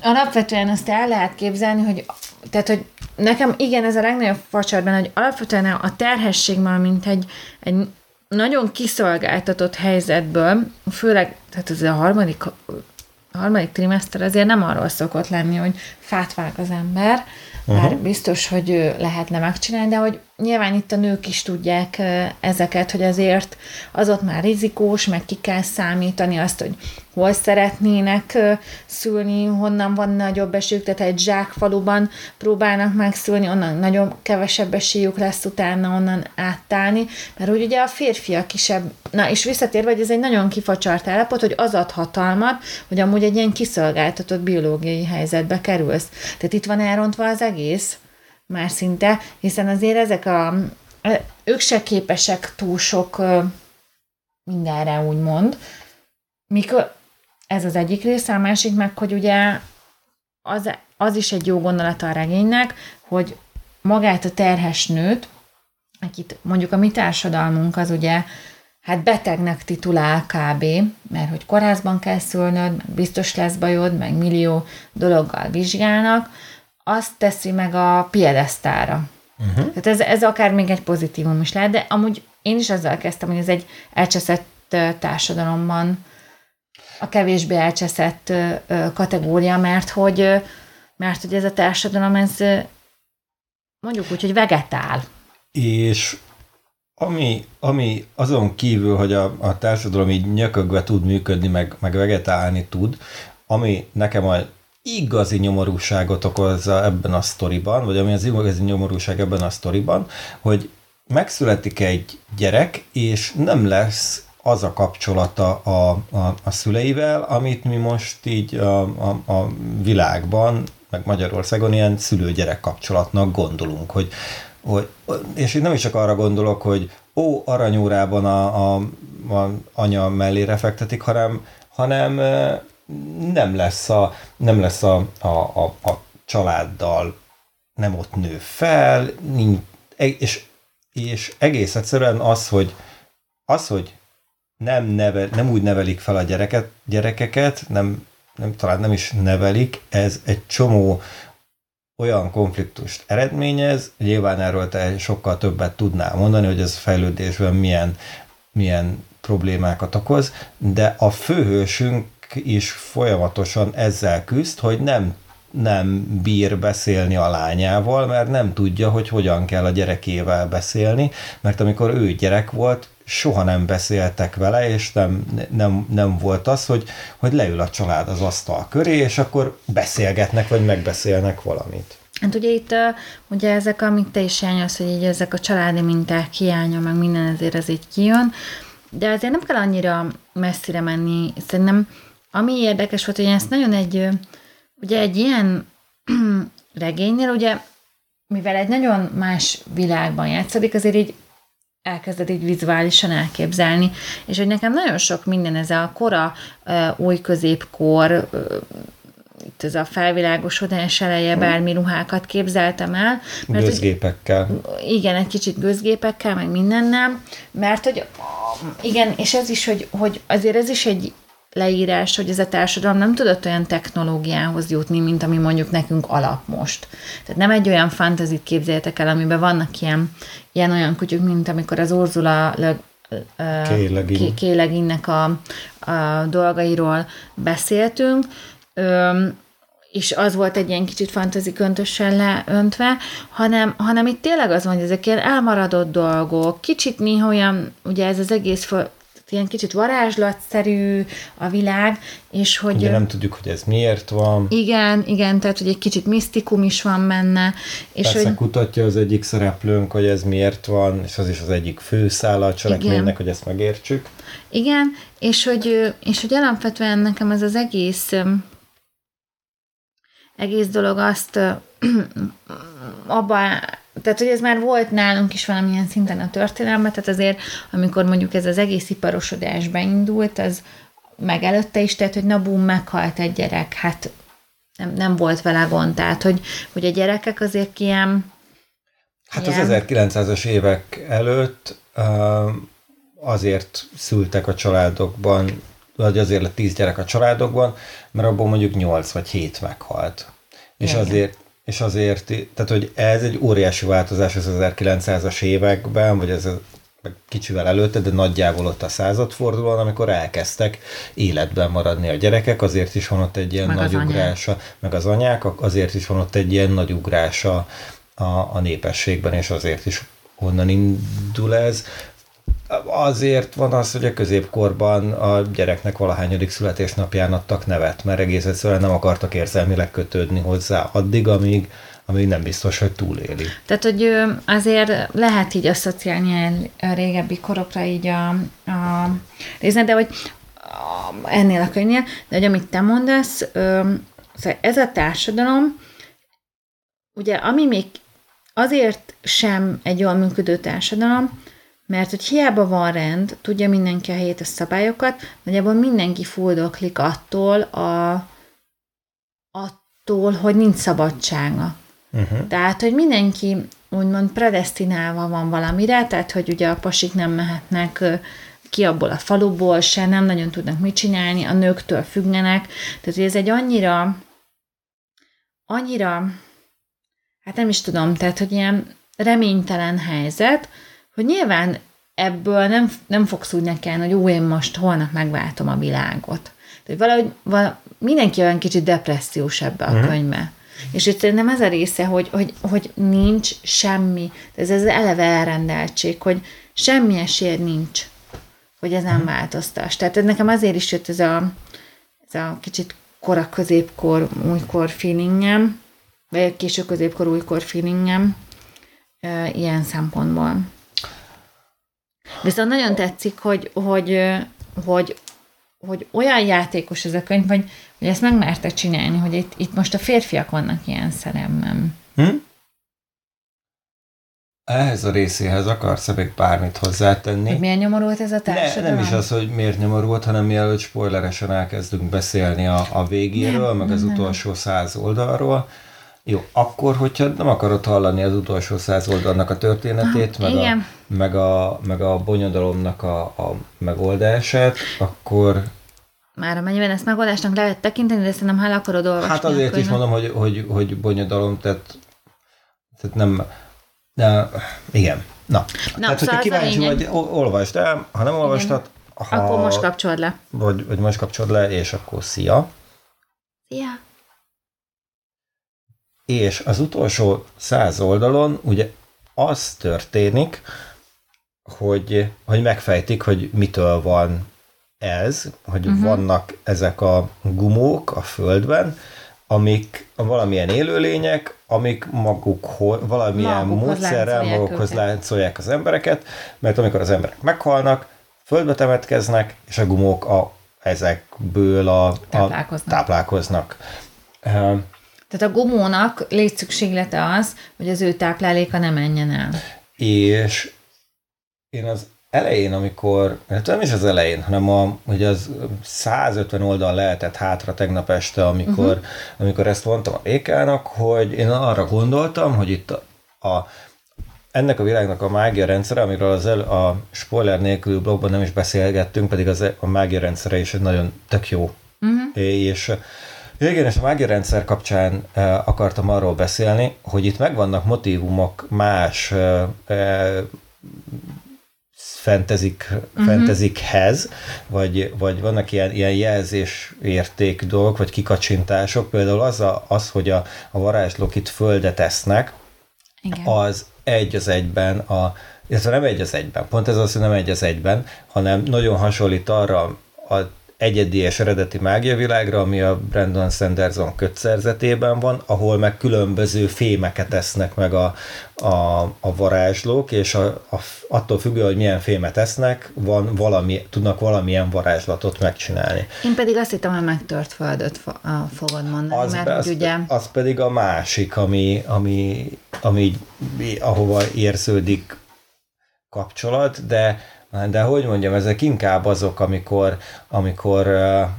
alapvetően azt el lehet képzelni, hogy tehát, hogy nekem igen, ez a legnagyobb facsar benne, hogy alapvetően a terhesség már mint egy, egy nagyon kiszolgáltatott helyzetből, főleg, tehát ez a harmadik, a harmadik trimester azért nem arról szokott lenni, hogy fát vág az ember, uh-huh. biztos, hogy lehetne megcsinálni, de hogy nyilván itt a nők is tudják ezeket, hogy azért az ott már rizikós, meg ki kell számítani azt, hogy hol szeretnének szülni, honnan van nagyobb esélyük, tehát egy zsákfaluban próbálnak megszülni, onnan nagyon kevesebb esélyük lesz utána onnan áttálni, mert úgy ugye a férfiak is ebb, na és visszatérve, hogy ez egy nagyon kifacsart állapot, hogy az ad hatalmat, hogy amúgy egy ilyen kiszolgáltatott biológiai helyzetbe kerülsz. Tehát itt van elrontva az egész már szinte, hiszen azért ezek a, ők se képesek túl sok mindenre, úgymond. Mikor, ez az egyik része, a másik meg, hogy ugye az, az is egy jó gondolata a regénynek, hogy magát a terhes nőt, akit mondjuk a mi társadalmunk az ugye hát betegnek titulál kb., mert hogy kórházban kell szülnöd, meg biztos lesz bajod, meg millió dologgal vizsgálnak, azt teszi meg a piedesztára. Uh-huh. Tehát ez, ez akár még egy pozitívum is lehet, de amúgy én is azzal kezdtem, hogy ez egy elcseszett társadalomban a kevésbé elcseszett kategória, mert hogy Mert hogy ez a társadalom, ez mondjuk úgy, hogy vegetál. És ami, ami azon kívül, hogy a, a társadalom így nyökögve tud működni, meg, meg vegetálni tud, ami nekem a igazi nyomorúságot okozza ebben a sztoriban, vagy ami az igazi nyomorúság ebben a sztoriban, hogy megszületik egy gyerek, és nem lesz az a kapcsolata a, a, a szüleivel, amit mi most így a, a, a világban, meg Magyarországon ilyen szülő-gyerek kapcsolatnak gondolunk, hogy, hogy, és én nem is csak arra gondolok, hogy ó, aranyórában a, a, a anya mellére fektetik, hanem, hanem nem lesz a, nem lesz a, a, a, a családdal, nem ott nő fel, nincs, és, és egész egyszerűen az, hogy az, hogy nem, neve, nem úgy nevelik fel a gyereket, gyerekeket, nem, nem, talán nem is nevelik, ez egy csomó olyan konfliktust eredményez, nyilván erről te sokkal többet tudnál mondani, hogy ez fejlődésben milyen, milyen problémákat okoz, de a főhősünk is folyamatosan ezzel küzd, hogy nem nem bír beszélni a lányával, mert nem tudja, hogy hogyan kell a gyerekével beszélni, mert amikor ő gyerek volt, soha nem beszéltek vele, és nem, nem, nem volt az, hogy, hogy leül a család az asztal köré, és akkor beszélgetnek, vagy megbeszélnek valamit. Hát ugye itt ugye ezek, amit te is hiányolsz, hogy így ezek a családi minták hiánya, meg minden ezért ez így kijön, de azért nem kell annyira messzire menni. Szerintem ami érdekes volt, hogy ezt nagyon egy, ugye egy ilyen regénynél, ugye mivel egy nagyon más világban játszódik, azért így elkezded így vizuálisan elképzelni, és hogy nekem nagyon sok minden ez a kora, új középkor, itt ez a felvilágosodás eleje, bármi ruhákat képzeltem el. Mert gőzgépekkel. Hogy, igen, egy kicsit gőzgépekkel, meg mindennel, mert hogy igen, és ez is, hogy, hogy azért ez is egy leírás, hogy ez a társadalom nem tudott olyan technológiához jutni, mint ami mondjuk nekünk alap most. Tehát nem egy olyan fantazit képzeljétek el, amiben vannak ilyen, ilyen olyan kutyuk, mint amikor az Ursula Le, Kélegin. Kéleginnek a, a dolgairól beszéltünk, Öm, és az volt egy ilyen kicsit fantazi köntösen leöntve, hanem, hanem itt tényleg az van, hogy ezek ilyen elmaradott dolgok, kicsit néha olyan, ugye ez az egész ilyen kicsit varázslatszerű a világ, és hogy... Ugye nem tudjuk, hogy ez miért van. Igen, igen, tehát hogy egy kicsit misztikum is van benne. És Persze hogy... kutatja az egyik szereplőnk, hogy ez miért van, és az is az egyik főszála a cselekménynek, hogy ezt megértsük. Igen, és hogy, és hogy alapvetően nekem ez az egész egész dolog azt abba tehát, hogy ez már volt nálunk is valamilyen szinten a történelme, tehát azért, amikor mondjuk ez az egész iparosodás beindult, az meg előtte is, tehát, hogy na bum, meghalt egy gyerek, hát nem, nem volt vele gond, tehát, hogy, hogy a gyerekek azért ilyen... Hát ilyen... az 1900-as évek előtt azért szültek a családokban, vagy azért lett tíz gyerek a családokban, mert abból mondjuk nyolc vagy hét meghalt. És Igen. azért és azért, tehát hogy ez egy óriási változás az 1900-as években, vagy ez kicsivel előtte, de nagyjából ott a századfordulóan, amikor elkezdtek életben maradni a gyerekek, azért is van ott egy ilyen meg nagy ugrása, meg az anyák, azért is van ott egy ilyen nagy ugrása a, a népességben, és azért is onnan indul ez azért van az, hogy a középkorban a gyereknek valahányadik születésnapján adtak nevet, mert egész egyszerűen nem akartak érzelmileg kötődni hozzá addig, amíg, amíg nem biztos, hogy túléli. Tehát, hogy azért lehet így asszociálni a régebbi korokra így a, a résznet, de hogy ennél a könyvnél, de hogy amit te mondasz, szóval ez a társadalom, ugye ami még azért sem egy jól működő társadalom, mert hogy hiába van rend, tudja mindenki a helyét a szabályokat, nagyjából mindenki fuldoklik attól, a, attól, hogy nincs szabadsága. Uh-huh. Tehát, hogy mindenki úgymond predestinálva van valamire, tehát, hogy ugye a pasik nem mehetnek ki abból a faluból se, nem nagyon tudnak mit csinálni, a nőktől függenek. Tehát, hogy ez egy annyira, annyira, hát nem is tudom, tehát, hogy ilyen reménytelen helyzet, hogy nyilván ebből nem, nem fogsz úgy nekelni, hogy ó, én most holnap megváltom a világot. Tehát valahogy val, mindenki olyan kicsit depressziós ebbe a uh-huh. könyvbe. És itt szerintem ez a része, hogy, hogy, hogy nincs semmi, ez az eleve elrendeltség, hogy semmi esély nincs, hogy ez nem változtas. Tehát ez nekem azért is jött ez a, ez a kicsit kora középkor, újkor feelingem, vagy késő középkor, újkor feelingem, ilyen szempontból. Viszont nagyon tetszik, hogy, hogy, hogy, hogy olyan játékos ez a könyv, hogy, hogy ezt meg merte csinálni, hogy itt, itt most a férfiak vannak ilyen szeremben. Hm? Ehhez a részéhez akarsz még bármit hozzátenni? Hogy miért nyomorult ez a társadalom? Ne, nem is az, hogy miért nyomorult, hanem mielőtt spoileresen elkezdünk beszélni a, a végéről, nem, meg az nem, utolsó száz oldalról. Jó, akkor, hogyha nem akarod hallani az utolsó száz oldalnak a történetét, meg, a, meg, a, meg a bonyodalomnak a, a megoldását, akkor már amennyiben ezt megoldásnak lehet tekinteni, de szerintem ha akarod olvasni. Hát azért is mondom, hogy, hogy, hogy bonyodalom, tehát, tehát nem, de, igen. Na, Na tehát szóval hogyha kíváncsi vagy, olvasd el, ha nem olvastad, ha, akkor most kapcsolod le. Vagy, vagy most kapcsolod le, és akkor szia. Szia. És az utolsó száz oldalon ugye az történik, hogy, hogy megfejtik, hogy mitől van ez, hogy uh-huh. vannak ezek a gumók a földben, amik valamilyen élőlények, amik maguk valamilyen magukhoz módszerrel magukhoz láncolják az embereket, mert amikor az emberek meghalnak, földbe temetkeznek, és a gumók a, ezekből a, a táplálkoznak. Tehát a gumónak létszükséglete az, hogy az ő tápláléka ne menjen el. És én az elején, amikor, hát nem is az elején, hanem a, hogy az 150 oldal lehetett hátra tegnap este, amikor, uh-huh. amikor ezt mondtam a Békának, hogy én arra gondoltam, hogy itt a, a ennek a világnak a mágia rendszere, amiről az el, a spoiler nélkül blogban nem is beszélgettünk, pedig az, a mágia rendszere is egy nagyon tök jó. Uh-huh. És igen, és a mágia rendszer kapcsán akartam arról beszélni, hogy itt megvannak motivumok más fantasy uh-huh. vagy, vagy vannak ilyen, ilyen jelzésérték dolgok, vagy kikacsintások, például az, a, az hogy a, a varázslók itt földet esznek, Igen. az egy az egyben a illetve nem egy az egyben, pont ez az, hogy nem egy az egyben, hanem nagyon hasonlít arra a egyedi és eredeti mágiavilágra, ami a Brandon Sanderson kötszerzetében van, ahol meg különböző fémeket esznek meg a, a, a varázslók, és a, a, attól függően, hogy milyen fémet esznek, van valami, tudnak valamilyen varázslatot megcsinálni. Én pedig azt hittem, hogy megtört földet fogod mondani, az, mert az, ugye... Az pedig a másik, ami, ami, ami ahova érződik kapcsolat, de de hogy mondjam, ezek inkább azok, amikor, amikor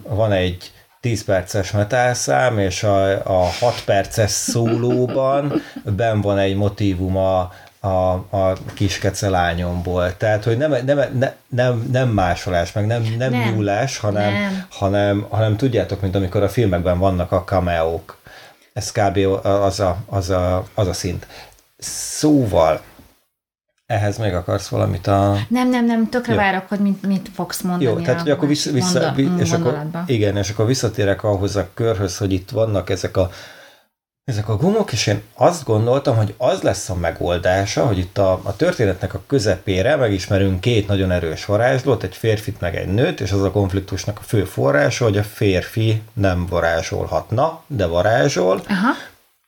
van egy 10 perces metálszám, és a, a 6 perces szólóban ben van egy motivum a, a, a kiskece lányomból. Tehát, hogy nem, nem, nem, nem, nem másolás, meg nem, nem, nem nyúlás, hanem, nem. Hanem, hanem tudjátok, mint amikor a filmekben vannak a cameók. Ez kb. az a, az a, az a szint. Szóval, ehhez még akarsz valamit a... Nem, nem, nem, tökre Jó. várok, hogy mit, mit fogsz mondani. Jó, tehát hogy akkor vissza, vissza monda, és akkor, igen, és akkor visszatérek ahhoz a körhöz, hogy itt vannak ezek a ezek a gumok, és én azt gondoltam, hogy az lesz a megoldása, hogy itt a, a történetnek a közepére megismerünk két nagyon erős varázslót, egy férfit meg egy nőt, és az a konfliktusnak a fő forrása, hogy a férfi nem varázsolhatna, de varázsol, Aha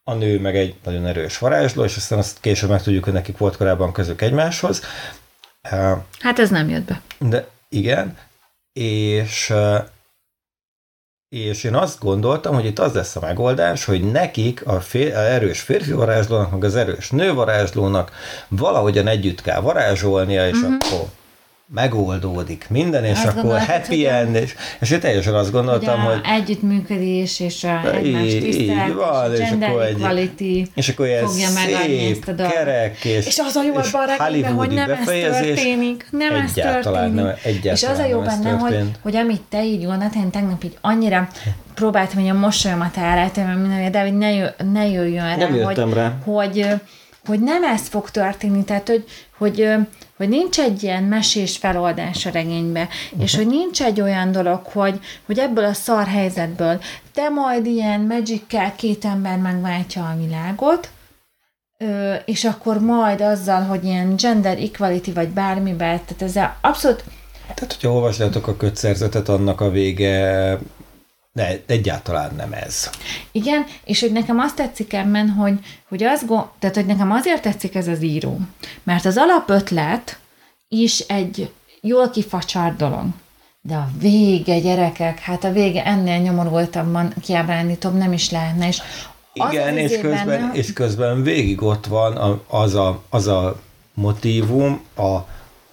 a nő meg egy nagyon erős varázsló, és aztán azt később megtudjuk, hogy nekik volt korábban közük egymáshoz. Hát ez nem jött be. De igen, és és én azt gondoltam, hogy itt az lesz a megoldás, hogy nekik a, fér, a erős férfi varázslónak, meg az erős nő varázslónak valahogyan együtt kell varázsolnia, és uh-huh. akkor megoldódik minden, és azt akkor happy end, és, és én teljesen azt gondoltam, hogy... együttműködés, és a egymás tisztelet, van, és, és akkor egy, equality és akkor ilyen fogja szép, kerek, és, és az a jó és benne, hogy nem ez történik, nem ez történik. Nem, egyáltalán és az a jó benne, hogy, hogy amit te így gondolt, én tegnap így annyira próbáltam, hogy a mosolyomat elrejteni, mert minden, de ne, jö, ne jöjjön rá, nem hogy, rá. hogy hogy nem ez fog történni, tehát hogy, hogy, hogy nincs egy ilyen mesés feloldás a regénybe, uh-huh. és hogy nincs egy olyan dolog, hogy, hogy ebből a szar helyzetből te majd ilyen magic két ember megváltja a világot, és akkor majd azzal, hogy ilyen gender equality vagy bármivel, tehát ezzel abszolút tehát, hogyha olvasdátok a kötszerzetet, annak a vége de egyáltalán nem ez. Igen, és hogy nekem azt tetszik ebben, hogy, hogy, az tehát, hogy nekem azért tetszik ez az író, mert az alapötlet is egy jól kifacsart dolog. De a vége, gyerekek, hát a vége ennél nyomorultabban kiábrándítóbb nem is lehetne, és igen, és közben, benne... és közben végig ott van az a, az a motivum, a,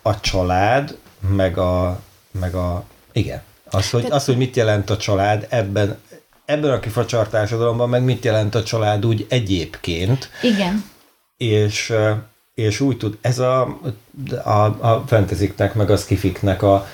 a család, meg a, meg a igen, az, hogy, az, hogy mit jelent a család ebben, ebben a kifacsart társadalomban, meg mit jelent a család úgy egyébként. Igen. És, és úgy tud, ez a, a, a fenteziknek, meg a skifiknek a,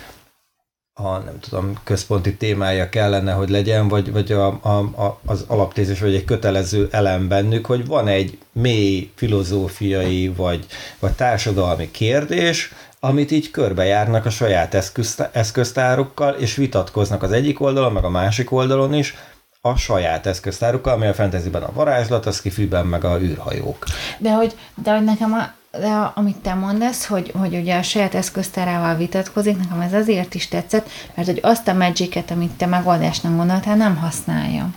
a nem tudom, központi témája kellene, hogy legyen, vagy, vagy a, a, a, az alaptézés, vagy egy kötelező elem bennük, hogy van egy mély filozófiai, vagy, vagy társadalmi kérdés, amit így körbejárnak a saját eszköztárukkal, és vitatkoznak az egyik oldalon, meg a másik oldalon is, a saját eszköztárukkal, ami a fantasyben a varázslat, a skifiben meg a űrhajók. De hogy, de hogy nekem a, de amit te mondasz, hogy, hogy ugye a saját eszköztárával vitatkozik, nekem ez azért is tetszett, mert hogy azt a magic amit te megoldásnak gondoltál, nem használja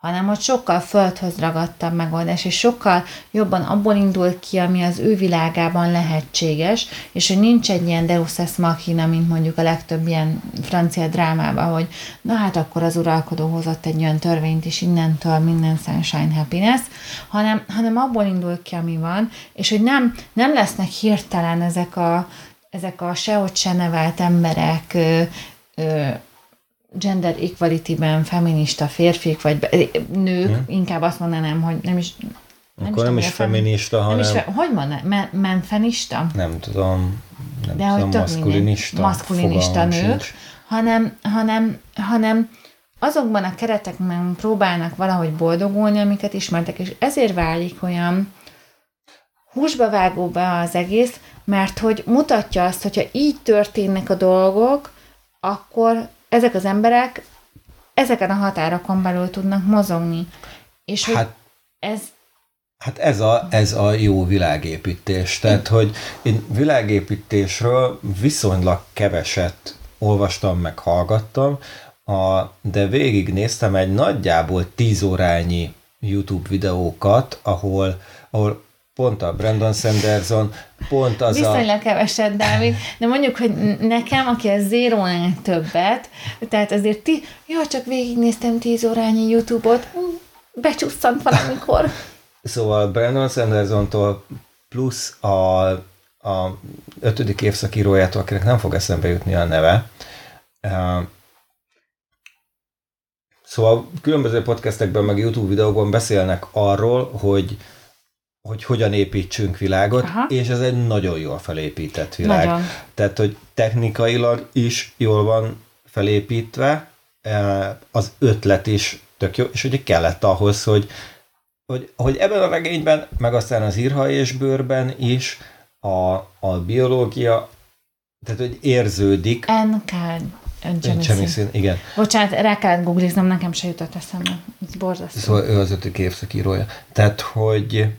hanem hogy sokkal földhöz ragadtabb megoldás, és sokkal jobban abból indul ki, ami az ő világában lehetséges, és hogy nincs egy ilyen deus ex machina, mint mondjuk a legtöbb ilyen francia drámában, hogy na hát akkor az uralkodó hozott egy olyan törvényt, és innentől minden sunshine happiness, hanem, hanem abból indul ki, ami van, és hogy nem, nem lesznek hirtelen ezek a, ezek a sehogy se nevelt emberek, ö, ö, gender equality-ben feminista férfiak, vagy nők, hmm. inkább azt mondanám, hogy nem is nem Akkor is nem is feminista, nem hanem... Is fe, hogy van? Men, menfenista? Nem tudom. Nem De tudom, hogy maszkulinista. Maszkulinista nők, hanem, hanem, hanem azokban a keretekben próbálnak valahogy boldogulni, amiket ismertek, és ezért válik olyan húsba vágó be az egész, mert hogy mutatja azt, hogyha így történnek a dolgok, akkor ezek az emberek ezeken a határokon belül tudnak mozogni. És hogy hát, ez Hát ez a, ez a jó világépítés. Tehát, hogy én világépítésről viszonylag keveset olvastam, meg hallgattam, a, de végignéztem egy nagyjából tíz órányi YouTube videókat, ahol, ahol pont a Brandon Sanderson, pont az Viszonylag a... keveset, Dávid, de mondjuk, hogy nekem, aki a zérónál többet, tehát azért ti, jó, csak végignéztem tíz órányi YouTube-ot, becsusszant valamikor. Szóval Brandon Sanderson-tól plusz a, a ötödik évszakírójától, akinek nem fog eszembe jutni a neve, Szóval különböző podcastekben, meg YouTube videókban beszélnek arról, hogy hogy hogyan építsünk világot, Aha. és ez egy nagyon jól felépített világ. Nagyon. Tehát, hogy technikailag is jól van felépítve, e, az ötlet is tök jó, és ugye kellett ahhoz, hogy, hogy, hogy ebben a regényben, meg aztán az írha és bőrben is a, a biológia, tehát, hogy érződik. NK Jemisin, igen. Bocsánat, rá kellett googliznom, nekem se jutott eszembe. Ez borzasztó. Szóval ő az ötödik évszakírója. Tehát, hogy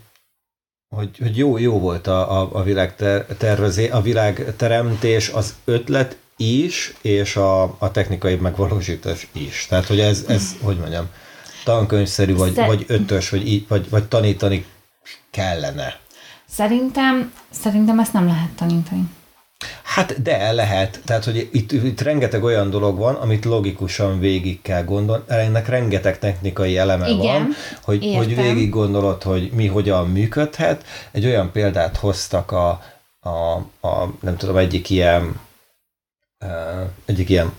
hogy, hogy jó, jó volt a, a, a világ ter, tervezé, a világ teremtés, az ötlet is, és a, a technikai megvalósítás is. Tehát, hogy ez, ez hogy mondjam, tankönyvszerű, vagy, Szer- vagy ötös, vagy, vagy, vagy tanítani kellene. Szerintem, szerintem ezt nem lehet tanítani. Hát de lehet, tehát hogy itt, itt rengeteg olyan dolog van, amit logikusan végig kell gondolni, ennek rengeteg technikai eleme Igen, van, hogy, hogy végig gondolod, hogy mi hogyan működhet. Egy olyan példát hoztak a, a, a nem tudom, egyik ilyen egyik ilyen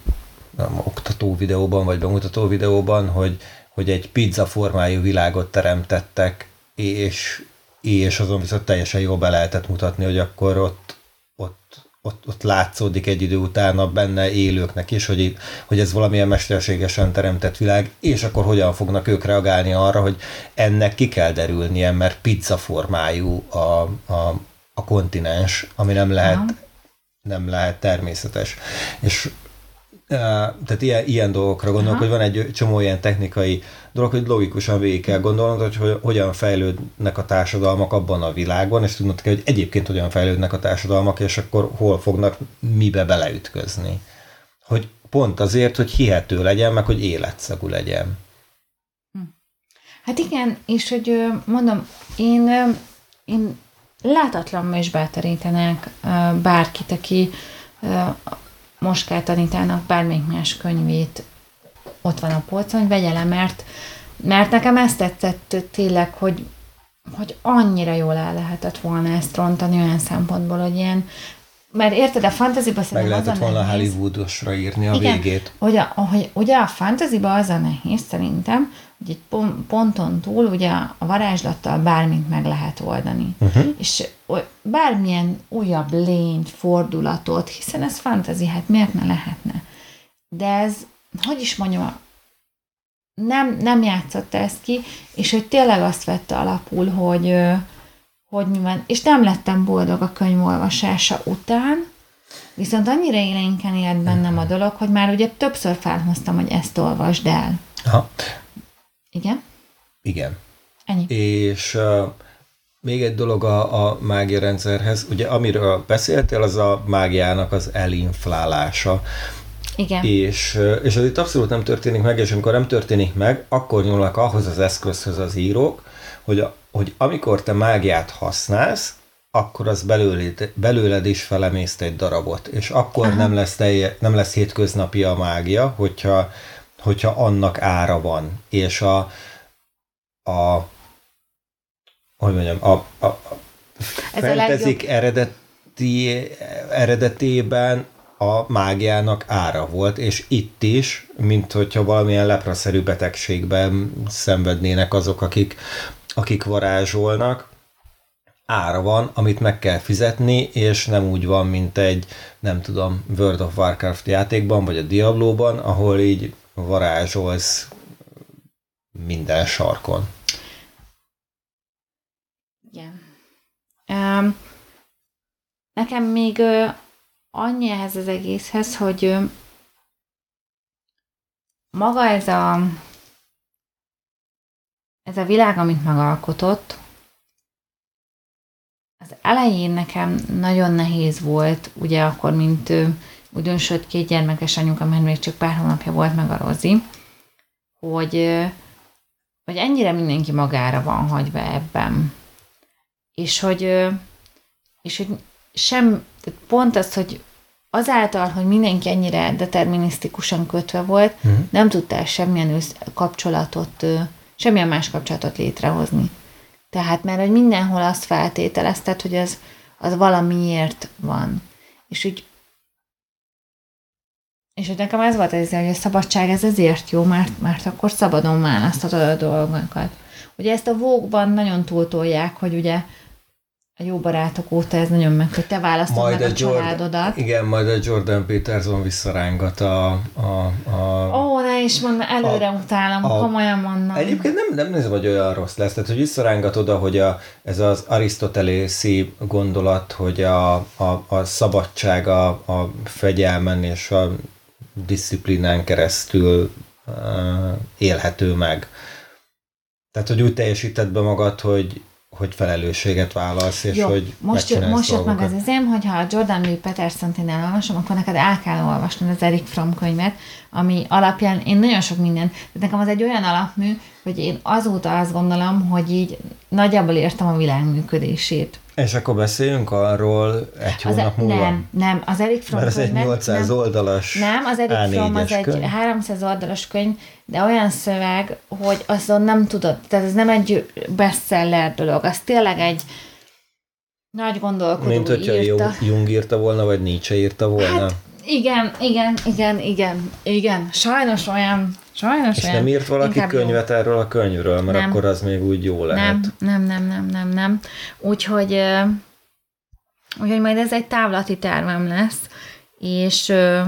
nem, oktató videóban, vagy bemutató videóban, hogy, hogy egy pizza formájú világot teremtettek, és, és azon viszont teljesen jól be lehetett mutatni, hogy akkor ott, ott ott, látszódik egy idő után a benne élőknek is, hogy, itt, hogy ez valamilyen mesterségesen teremtett világ, és akkor hogyan fognak ők reagálni arra, hogy ennek ki kell derülnie, mert pizza formájú a, a, a kontinens, ami nem lehet, nem lehet természetes. És tehát ilyen, ilyen dolgokra gondolok, Aha. hogy van egy csomó ilyen technikai dolog, hogy logikusan végig kell gondolnod, hogy hogyan fejlődnek a társadalmak abban a világban, és tudnod kell, hogy egyébként hogyan fejlődnek a társadalmak, és akkor hol fognak mibe beleütközni. Hogy pont azért, hogy hihető legyen, meg hogy életszagú legyen. Hm. Hát igen, és hogy mondom, én, én látatlanul is bátorítanak bárkit, aki Moskát tanítának bármelyik más könyvét. Ott van a polcon, vegye le, mert, mert nekem ezt tetszett tényleg, hogy, hogy annyira jól el lehetett volna ezt rontani olyan szempontból, hogy ilyen mert érted, a fantasyba szerintem Meg lehetett volna nehéz. Hollywoodosra írni a Igen, végét. Ugye, hogy, ugye a fantasyba az a nehéz szerintem, hogy egy ponton túl ugye a varázslattal bármit meg lehet oldani. Uh-huh. És bármilyen újabb lényt, fordulatot, hiszen ez fantasy, hát miért ne lehetne? De ez, hogy is mondjam, nem, nem játszott ezt ki, és hogy tényleg azt vette alapul, hogy, hogy van, és nem lettem boldog a könyvolvasása után, viszont annyira élénken élt bennem a dolog, hogy már ugye többször felhoztam, hogy ezt olvasd el. Aha. Igen? Igen. Ennyi. És uh, még egy dolog a, a mágia rendszerhez, ugye amiről beszéltél, az a mágiának az elinflálása. Igen. És, és ez itt abszolút nem történik meg, és amikor nem történik meg, akkor nyúlnak ahhoz az eszközhöz az írók, hogy, a, hogy amikor te mágiát használsz, akkor az belőled, belőled is felemészt egy darabot, és akkor Aha. nem lesz, telje, nem lesz hétköznapi a mágia, hogyha, hogyha annak ára van, és a, a hogy mondjam, a, a, a fantasy eredeti, eredetében a mágiának ára volt, és itt is, mint hogyha valamilyen lepraszerű betegségben szenvednének azok, akik, akik varázsolnak, ára van, amit meg kell fizetni, és nem úgy van, mint egy, nem tudom, World of Warcraft játékban, vagy a Diablo-ban, ahol így varázsolsz minden sarkon. Igen. Um, nekem még uh, annyi ehhez az egészhez, hogy uh, maga ez a ez a világ, amit megalkotott, az elején nekem nagyon nehéz volt, ugye akkor, mint újdonsült két gyermekes anyuka, mert még csak pár hónapja volt meg a Rozi, hogy, hogy ennyire mindenki magára van hagyva ebben. És hogy, és hogy sem, pont az, hogy azáltal, hogy mindenki ennyire determinisztikusan kötve volt, uh-huh. nem tudtál semmilyen kapcsolatot, semmilyen más kapcsolatot létrehozni. Tehát, mert hogy mindenhol azt feltételezted, hogy az, az valamiért van. És úgy és hogy nekem ez volt az, hogy a szabadság ez ezért jó, mert, mert akkor szabadon választhatod a dolgokat. Ugye ezt a vókban nagyon túltolják, hogy ugye a jó barátok óta ez nagyon meg, hogy te választod majd meg a, a családodat. Igen, majd a Jordan Peterson visszarángat a... a, a Ó, ne is mondd, előre a, utálom, a, komolyan mondom. Egyébként nem, nem nézem, hogy olyan rossz lesz, tehát hogy visszarángat oda, hogy a, ez az arisztotelészi gondolat, hogy a, a, a szabadság a, a fegyelmen és a disziplinán keresztül uh, élhető meg. Tehát, hogy úgy teljesíted be magad, hogy hogy felelősséget vállalsz, és Jó, hogy most, most jött meg az izém, hogyha a Jordan Lee Peterson-t én elolvasom, akkor neked el kell olvasnod az Erik Fromm könyvet, ami alapján én nagyon sok minden, de nekem az egy olyan alapmű, hogy én azóta azt gondolom, hogy így nagyjából értem a világ működését. És akkor beszéljünk arról egy hónap az, e- múlva? Nem, nem, az Erik Fromm Mert ez egy 800 nem, oldalas Nem, az Erik Fromm az könyv. egy 300 oldalas könyv, de olyan szöveg, hogy azon nem tudod, tehát ez nem egy bestseller dolog, az tényleg egy nagy gondolkodó Mint hogyha írta. Jung írta volna, vagy Nietzsche írta volna? Hát, igen, igen, igen, igen, igen. Sajnos olyan, sajnos És nem írt valaki könyvet jó. erről a könyvről, mert nem. akkor az még úgy jó lehet. Nem, nem, nem, nem, nem, nem. Úgyhogy Úgyhogy majd ez egy távlati tervem lesz, és ö,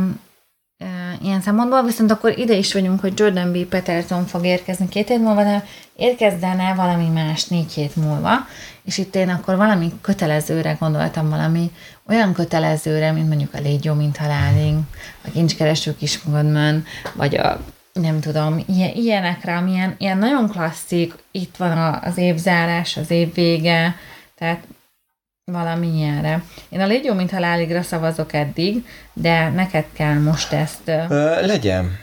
ö, ilyen szempontból, viszont akkor ide is vagyunk, hogy Jordan B. Peterson fog érkezni két hét múlva, de érkezdene valami más négy hét múlva, és itt én akkor valami kötelezőre gondoltam, valami olyan kötelezőre, mint mondjuk a Légy jó, mint halálig, a kincskereső kismagadban, vagy a nem tudom, ilyen, ilyenekre, amilyen ilyen nagyon klasszik, itt van az évzárás, az év vége, tehát valami ilyenre. Én a Légy jó, mint haláligra szavazok eddig, de neked kell most ezt... Ö, legyen.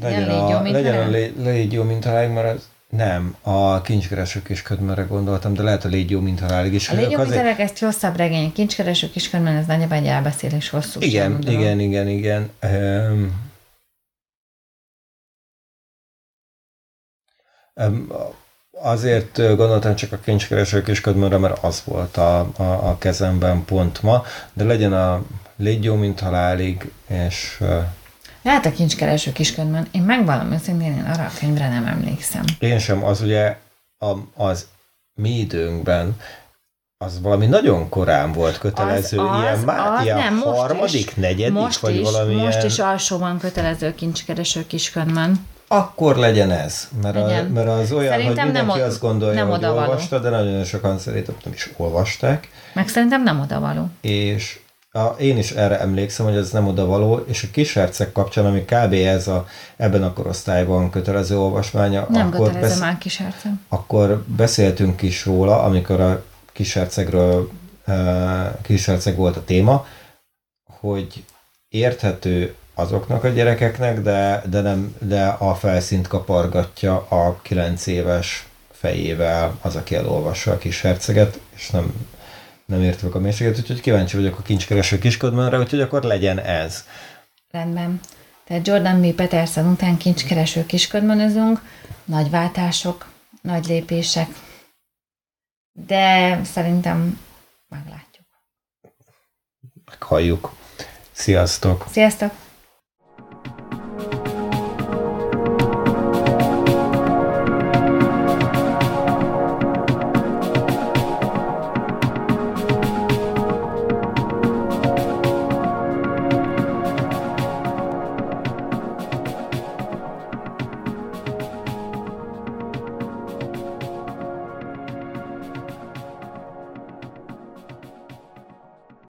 Legyen, légy jó, a, mint legyen a lé, légy jó, mint halálig, mert az nem, a kincskeresők és ködmerre gondoltam, de lehet a légy jó, mint halálig is. A Légy jó, mint Azért- halálig, ez hosszabb regény, a kincskereső kiskönyvben ez nagyjából egy elbeszélés hosszú. Igen, igen, igen, igen. Um, azért gondoltam csak a kincskeresők és ködmörre, mert az volt a, a, a kezemben pont ma, de legyen a légy jó, mint halálig, és Lehet a kincskereső kiskönyvben. Én megvallom őszintén, én arra a könyvre nem emlékszem. én sem, az ugye a, az mi időnkben az valami nagyon korán volt kötelező, Az- az- ilyen, má, az ilyen nem, most harmadik, is. negyedik, most vagy is, valami Most ilyen... is alsóban kötelező kincskereső kiskönyvben. Akkor legyen ez, mert, a, mert az olyan, Szerintem hogy mindenki nem azt gondolja, nem hogy odavaló. olvasta, de nagyon sokan szerintem nem is olvasták, Meg szerintem nem odavaló. és a, én is erre emlékszem, hogy ez nem odavaló, és a kisherceg kapcsán, ami kb. ez a, ebben a korosztályban kötelező olvasmánya, Nem akkor, kötelező már kisherceg. akkor beszéltünk is róla, amikor a kishercegről uh, kisherceg volt a téma, hogy érthető azoknak a gyerekeknek, de, de, nem, de a felszínt kapargatja a 9 éves fejével az, aki elolvassa a kis herceget, és nem, nem érti meg a mélységet, úgyhogy kíváncsi vagyok a kincskereső kiskodmánra, úgyhogy akkor legyen ez. Rendben. Tehát Jordan B. Peterson után kincskereső kisködmönözünk, nagy váltások, nagy lépések, de szerintem meglátjuk. Meghalljuk. Sziasztok! Sziasztok!